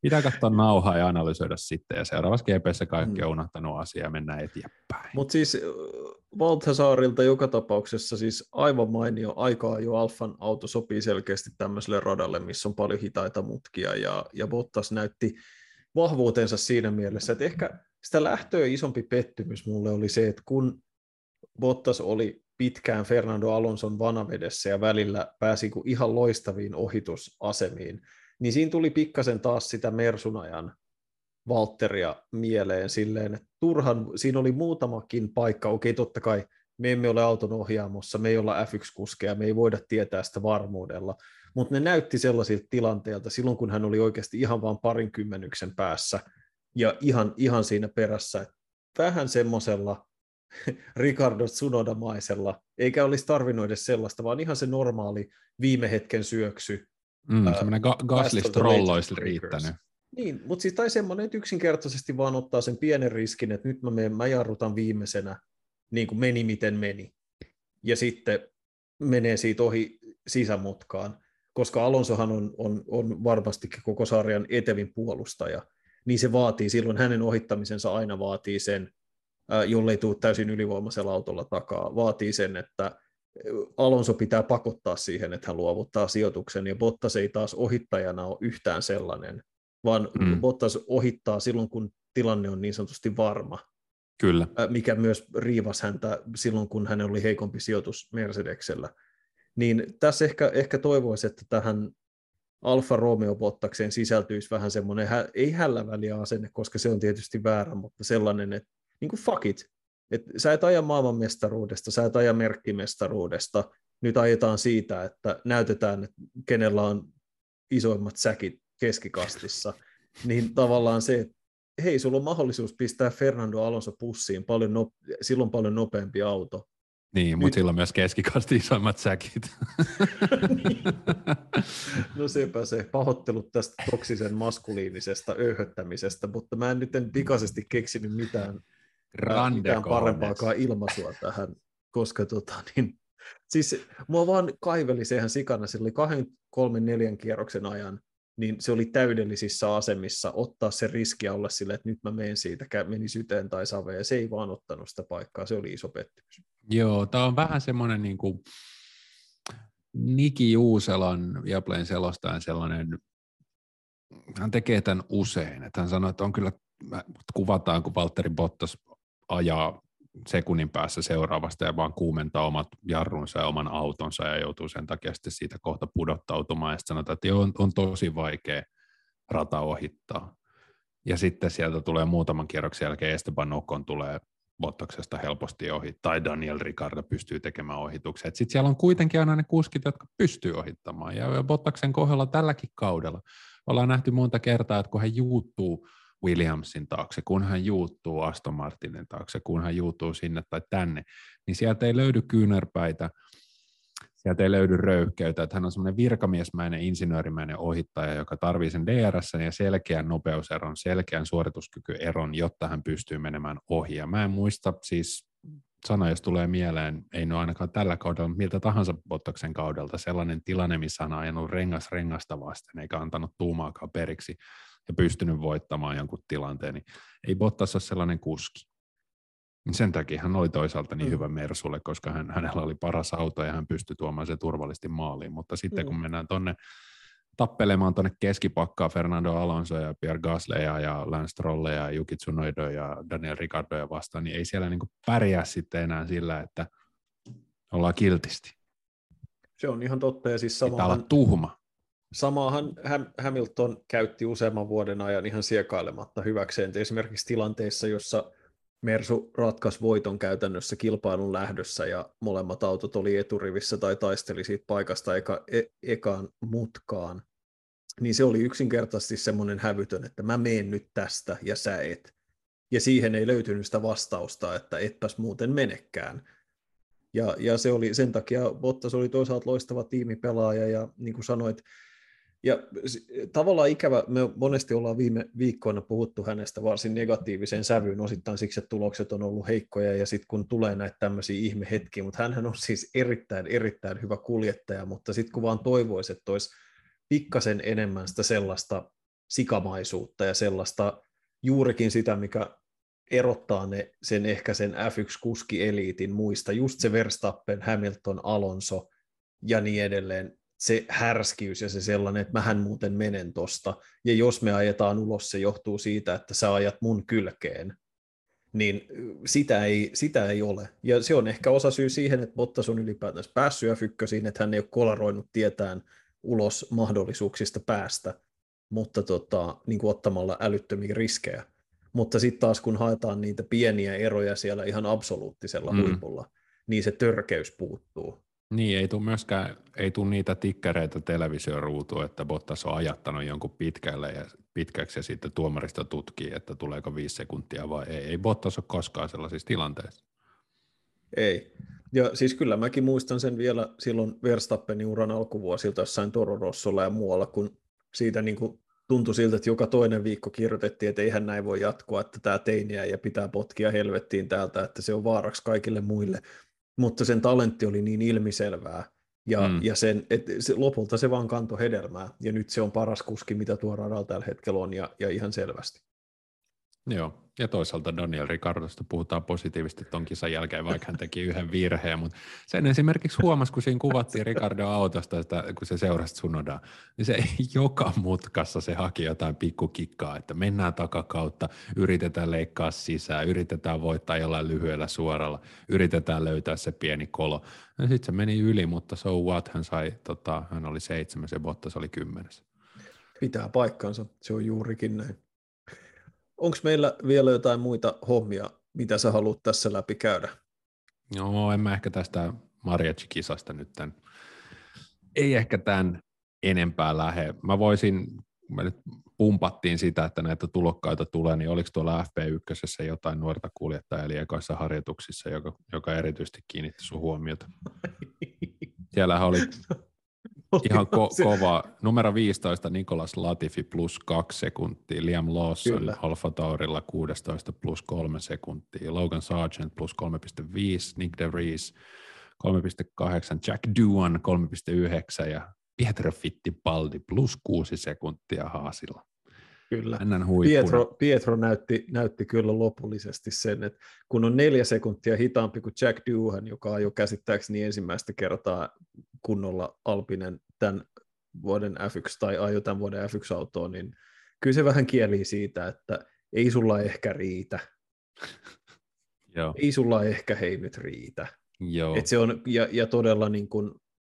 Pitää katsoa nauhaa ja analysoida sitten, ja seuraavassa GPssä kaikki on mm. unohtanut asiaa ja mennään eteenpäin. Mutta siis Valthasaarilta joka tapauksessa siis aivan mainio aikaa jo Alfan auto sopii selkeästi tämmöiselle radalle, missä on paljon hitaita mutkia, ja, ja Bottas näytti vahvuutensa siinä mielessä, että ehkä sitä lähtöä isompi pettymys mulle oli se, että kun Bottas oli pitkään Fernando Alonson vanavedessä ja välillä pääsi ihan loistaviin ohitusasemiin, niin siinä tuli pikkasen taas sitä Mersunajan Valtteria mieleen silleen, että turhan, siinä oli muutamakin paikka, okei totta kai me emme ole auton ohjaamossa, me ei olla F1-kuskeja, me ei voida tietää sitä varmuudella, mutta ne näytti sellaisilta tilanteilta silloin, kun hän oli oikeasti ihan vain parin kymmenyksen päässä ja ihan, ihan siinä perässä, vähän semmoisella Ricardo Tsunoda-maisella, eikä olisi tarvinnut edes sellaista, vaan ihan se normaali viime hetken syöksy. Mm, ää, semmoinen ga- Gasly-Stroll olisi riittänyt. Niin, mutta siis tai semmoinen, että yksinkertaisesti vaan ottaa sen pienen riskin, että nyt mä, menen, mä jarrutan viimeisenä, niin kuin meni miten meni, ja sitten menee siitä ohi sisämutkaan, koska Alonsohan on, on, on varmastikin koko sarjan etevin puolustaja, niin se vaatii, silloin hänen ohittamisensa aina vaatii sen, jollei tule täysin ylivoimaisella autolla takaa, vaatii sen, että Alonso pitää pakottaa siihen, että hän luovuttaa sijoituksen, ja Bottas ei taas ohittajana ole yhtään sellainen, vaan mm. Bottas ohittaa silloin, kun tilanne on niin sanotusti varma. Kyllä. Mikä myös riivasi häntä silloin, kun hän oli heikompi sijoitus Mercedeksellä. Niin tässä ehkä, ehkä toivoisi, että tähän Alfa Romeo Bottakseen sisältyisi vähän semmoinen, ei hällä väliä asenne, koska se on tietysti väärä, mutta sellainen, että niin kuin fuck it. Et sä et aja maailmanmestaruudesta, sä et aja merkkimestaruudesta, nyt ajetaan siitä, että näytetään, että kenellä on isoimmat säkit keskikastissa, niin tavallaan se, että hei, sulla on mahdollisuus pistää Fernando Alonso pussiin, paljon no, silloin paljon nopeampi auto. Niin, mutta sillä on myös keskikasti isoimmat säkit. niin. No sepä se, pahoittelut tästä toksisen maskuliinisesta öhöttämisestä, mutta mä en nyt en pikaisesti keksinyt mitään, mitään parempaakaan ilmaisua tähän, koska tota, niin, siis mua vaan kaiveli sehän sikana, sillä oli kahden, kolmen, neljän kierroksen ajan niin se oli täydellisissä asemissa ottaa se riski olla sille, että nyt mä menen siitä, meni syteen tai saveen, ja se ei vaan ottanut sitä paikkaa, se oli iso pettymys. Joo, tämä on vähän semmoinen niin kuin Niki Juuselan Viaplayn selostajan sellainen, hän tekee tämän usein, että hän sanoo, että on kyllä, kuvataan, kun Valtteri Bottas ajaa sekunnin päässä seuraavasta ja vaan kuumentaa omat jarrunsa ja oman autonsa ja joutuu sen takia sitten siitä kohta pudottautumaan ja sanotaan, että joo, on, on tosi vaikea rata ohittaa. Ja sitten sieltä tulee muutaman kierroksen jälkeen Esteban Ocon tulee Bottaksesta helposti ohi, tai Daniel Ricardo pystyy tekemään ohituksia. Sitten siellä on kuitenkin aina ne kuskit, jotka pystyy ohittamaan. Ja Bottaksen kohdalla tälläkin kaudella ollaan nähty monta kertaa, että kun hän juuttuu Williamsin taakse, kun hän juuttuu Aston Martinin taakse, kun hän juuttuu sinne tai tänne, niin sieltä ei löydy kyynärpäitä, sieltä ei löydy röyhkeyttä, että hän on semmoinen virkamiesmäinen, insinöörimäinen ohittaja, joka tarvii sen DRS ja selkeän nopeuseron, selkeän suorituskykyeron, jotta hän pystyy menemään ohi. Ja mä en muista siis sana, jos tulee mieleen, ei no ainakaan tällä kaudella, miltä tahansa Bottaksen kaudelta, sellainen tilanne, missä hän on ajanut rengas rengasta vasten, eikä antanut tuumaakaan periksi, ja pystynyt voittamaan jonkun tilanteen, niin ei Bottas ole sellainen kuski. Sen takia hän oli toisaalta niin mm. hyvä Mersulle, koska hän, hänellä oli paras auto ja hän pystyi tuomaan se turvallisesti maaliin. Mutta sitten mm. kun mennään tuonne tappelemaan tuonne keskipakkaa Fernando Alonso ja Pierre Gasleja ja Lance Strolle ja Yuki Tsunodo ja Daniel Ricardoja vastaan, niin ei siellä niin pärjää sitten enää sillä, että ollaan kiltisti. Se on ihan totta. Ja siis sama olla tuhma. Samaahan Hamilton käytti useamman vuoden ajan ihan siekailematta hyväkseen. Esimerkiksi tilanteissa, jossa Mersu ratkaisi voiton käytännössä kilpailun lähdössä ja molemmat autot oli eturivissä tai taisteli siitä paikasta eka, e, ekaan mutkaan, niin se oli yksinkertaisesti semmoinen hävytön, että mä meen nyt tästä ja sä et. Ja siihen ei löytynyt sitä vastausta, että etpäs muuten menekään. Ja, ja se oli sen takia, Bottas oli toisaalta loistava tiimipelaaja ja niin kuin sanoit, ja tavallaan ikävä, me monesti ollaan viime viikkoina puhuttu hänestä varsin negatiiviseen sävyyn, osittain siksi, että tulokset on ollut heikkoja, ja sitten kun tulee näitä tämmöisiä ihmehetkiä, mutta hän on siis erittäin, erittäin hyvä kuljettaja, mutta sitten kun vaan toivoisi, että olisi pikkasen enemmän sitä sellaista sikamaisuutta ja sellaista juurikin sitä, mikä erottaa ne, sen ehkä sen F1-kuski-eliitin muista, just se Verstappen, Hamilton, Alonso ja niin edelleen, se härskyys ja se sellainen, että mähän muuten menen tosta, ja jos me ajetaan ulos, se johtuu siitä, että sä ajat mun kylkeen, niin sitä ei, sitä ei ole. Ja se on ehkä osa syy siihen, että Bottas on ylipäätänsä päässyt F1, että hän ei ole kolaroinut tietään ulos mahdollisuuksista päästä, mutta tota, niin kuin ottamalla älyttömiä riskejä. Mutta sitten taas kun haetaan niitä pieniä eroja siellä ihan absoluuttisella mm. huipulla, niin se törkeys puuttuu. Niin, ei tule myöskään ei tule niitä tikkereitä televisioruutuun, että Bottas on ajattanut jonkun pitkälle ja pitkäksi ja sitten tuomarista tutkii, että tuleeko viisi sekuntia vai ei. Ei Bottas ole koskaan sellaisissa tilanteissa. Ei. Ja siis kyllä mäkin muistan sen vielä silloin Verstappenin uran alkuvuosilta jossain Toro Rossolla ja muualla, kun siitä niin kuin tuntui siltä, että joka toinen viikko kirjoitettiin, että eihän näin voi jatkua, että tämä teiniä ja pitää potkia helvettiin täältä, että se on vaaraksi kaikille muille mutta sen talentti oli niin ilmiselvää, ja, mm. ja sen, et se, lopulta se vaan kantoi hedelmää, ja nyt se on paras kuski, mitä tuo radalla tällä hetkellä on, ja, ja ihan selvästi. Joo, ja toisaalta Daniel Ricardosta puhutaan positiivisesti ton kisan jälkeen, vaikka hän teki yhden virheen, mutta sen esimerkiksi huomasi, kun siinä kuvattiin Ricardo autosta, että kun se seurasi Tsunodaa, niin se joka mutkassa se haki jotain pikkukikkaa, että mennään takakautta, yritetään leikkaa sisään, yritetään voittaa jollain lyhyellä suoralla, yritetään löytää se pieni kolo. Ja sitten se meni yli, mutta so what, hän sai, tota, hän oli seitsemäs ja Bottas oli kymmenes. Pitää paikkansa, se on juurikin näin. Onko meillä vielä jotain muita hommia, mitä sä haluat tässä läpi käydä? No, en mä ehkä tästä Mariachi-kisasta nyt tämän, ei ehkä tämän enempää lähe. Mä voisin, mä nyt pumpattiin sitä, että näitä tulokkaita tulee, niin oliko tuolla FP1 jotain nuorta kuljettajaa eli ekoissa harjoituksissa, joka, joka erityisesti kiinnitti sun huomiota? Siellä oli Ihan ko- kova. Numero 15 Nikolas Latifi plus 2 sekuntia, Liam Lawson Kyllä. Alfa Taurilla 16 plus 3 sekuntia, Logan Sargent plus 3,5, Nick De Vries 3,8, Jack Duan 3,9 ja Pietro Fittipaldi plus 6 sekuntia Haasilla. Kyllä. Pietro, Pietro näytti, näytti kyllä lopullisesti sen, että kun on neljä sekuntia hitaampi kuin Jack Doohan, joka on jo käsittääkseni ensimmäistä kertaa kunnolla Alpinen tämän vuoden F1 tai ajo tämän vuoden F1-autoon, niin kyllä se vähän kieli siitä, että ei sulla ehkä riitä. Joo. Ei sulla ehkä hei nyt riitä. Joo. Et se on, ja, ja todella niin kuin,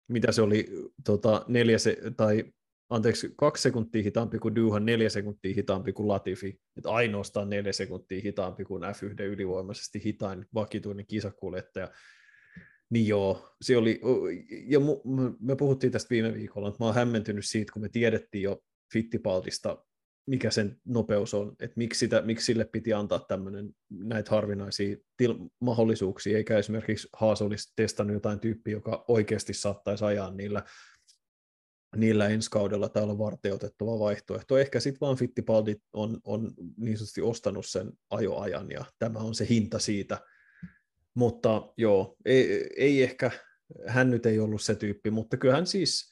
mitä se oli, tota, neljä se, tai anteeksi, kaksi sekuntia hitaampi kuin Duhan, neljä sekuntia hitaampi kuin Latifi, että ainoastaan neljä sekuntia hitaampi kuin F1 ylivoimaisesti hitain vakituinen kisakuljettaja. Niin joo, se oli, ja me puhuttiin tästä viime viikolla, että mä oon hämmentynyt siitä, kun me tiedettiin jo Fittipaldista, mikä sen nopeus on, että miksi, sitä, miksi sille piti antaa tämmöinen näitä harvinaisia til- mahdollisuuksia, eikä esimerkiksi Haas olisi testannut jotain tyyppiä, joka oikeasti saattaisi ajaa niillä niillä ensi kaudella tai olla varteutettava vaihtoehto. Ehkä sitten vaan Fittipaldi on, on niin sanotusti ostanut sen ajoajan ja tämä on se hinta siitä. Mutta joo, ei, ei ehkä, hän nyt ei ollut se tyyppi, mutta kyllähän siis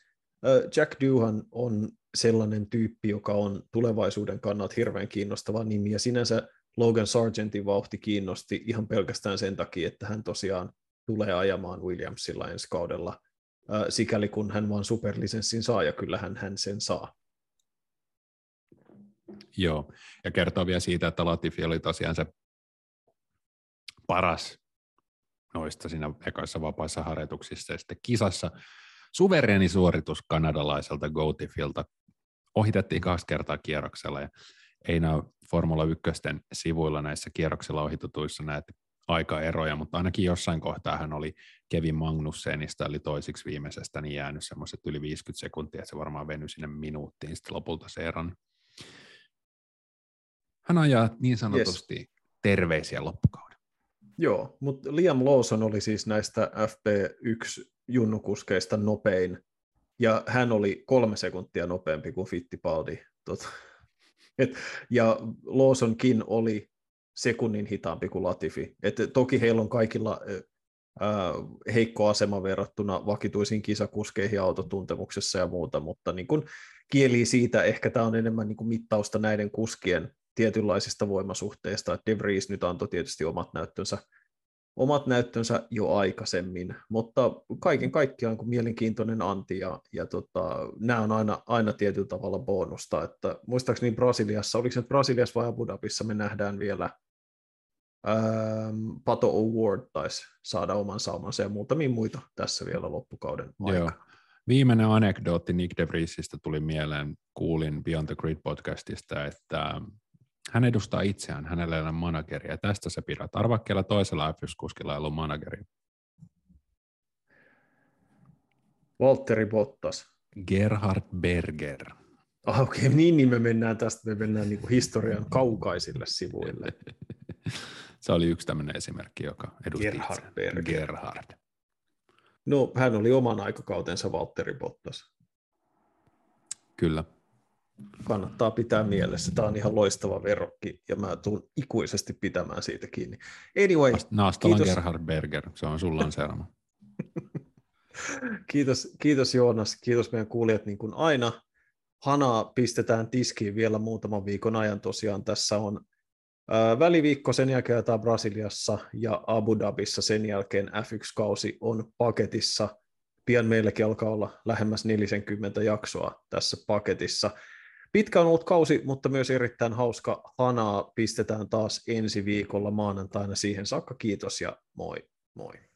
Jack Duhan on sellainen tyyppi, joka on tulevaisuuden kannalta hirveän kiinnostava nimi, ja sinänsä Logan Sargentin vauhti kiinnosti ihan pelkästään sen takia, että hän tosiaan tulee ajamaan Williamsilla ensi kaudella – sikäli kun hän vaan superlisenssin saa, ja kyllähän hän sen saa. Joo, ja kertoo vielä siitä, että Latifi oli tosiaan se paras noista siinä ekoissa vapaissa harjoituksissa, ja sitten kisassa suvereeni suoritus kanadalaiselta Gotifilta ohitettiin kaksi kertaa kierroksella, ja ei näy Formula 1 sivuilla näissä kierroksella ohitutuissa näette aikaeroja, mutta ainakin jossain kohtaa hän oli Kevin Magnussenista, eli toisiksi viimeisestä, niin jäänyt semmoiset yli 50 sekuntia, että se varmaan venyi sinne minuuttiin sitten lopulta se eron. Hän ajaa niin sanotusti yes. terveisiä loppukauden. Joo, mutta Liam Lawson oli siis näistä FP1-junnukuskeista nopein, ja hän oli kolme sekuntia nopeampi kuin Fittipaldi. Tota. Et, ja Lawsonkin oli sekunnin hitaampi kuin Latifi. Et toki heillä on kaikilla ää, heikko asema verrattuna vakituisiin kisakuskeihin autotuntemuksessa ja muuta, mutta niin kun kieli siitä ehkä tämä on enemmän niin kuin mittausta näiden kuskien tietynlaisista voimasuhteista. De Vries nyt antoi tietysti omat näyttönsä, omat näyttönsä jo aikaisemmin, mutta kaiken kaikkiaan kuin mielenkiintoinen anti ja, ja tota, nämä on aina, aina tietyllä tavalla bonusta, että muistaakseni Brasiliassa, oliko se Brasiliassa vai Abu Dhabissa me nähdään vielä Ähm, Pato Award taisi saada oman saumansa ja muutamia muita tässä vielä loppukauden aikana. Joo. Viimeinen anekdootti Nick De Vriesistä tuli mieleen, kuulin Beyond the Grid podcastista, että hän edustaa itseään, hänellä ei ole manageria. Tästä se pidät. Arvakkeella toisella F1-kuskilla ei ollut manageria. Valtteri Bottas. Gerhard Berger. Ah, Okei, okay, niin, niin me mennään tästä, me mennään niin kuin historian kaukaisille sivuille. Se oli yksi tämmöinen esimerkki, joka edusti Gerhard itse. Gerhard. No, hän oli oman aikakautensa Valtteri Bottas. Kyllä. Kannattaa pitää mielessä. Tämä on ihan loistava verokki, ja mä tulen ikuisesti pitämään siitä kiinni. Anyway, Naastalan kiitos. Gerhard Berger, se on sun lanseerama. kiitos, kiitos Joonas, kiitos meidän kuulijat niin kuin aina. Hanaa pistetään tiskiin vielä muutaman viikon ajan. Tosiaan tässä on Väliviikko sen jälkeen jaetaan Brasiliassa ja Abu Dhabissa sen jälkeen F1-kausi on paketissa. Pian meilläkin alkaa olla lähemmäs 40 jaksoa tässä paketissa. Pitkä on ollut kausi, mutta myös erittäin hauska. Hanaa pistetään taas ensi viikolla maanantaina siihen saakka. Kiitos ja moi moi.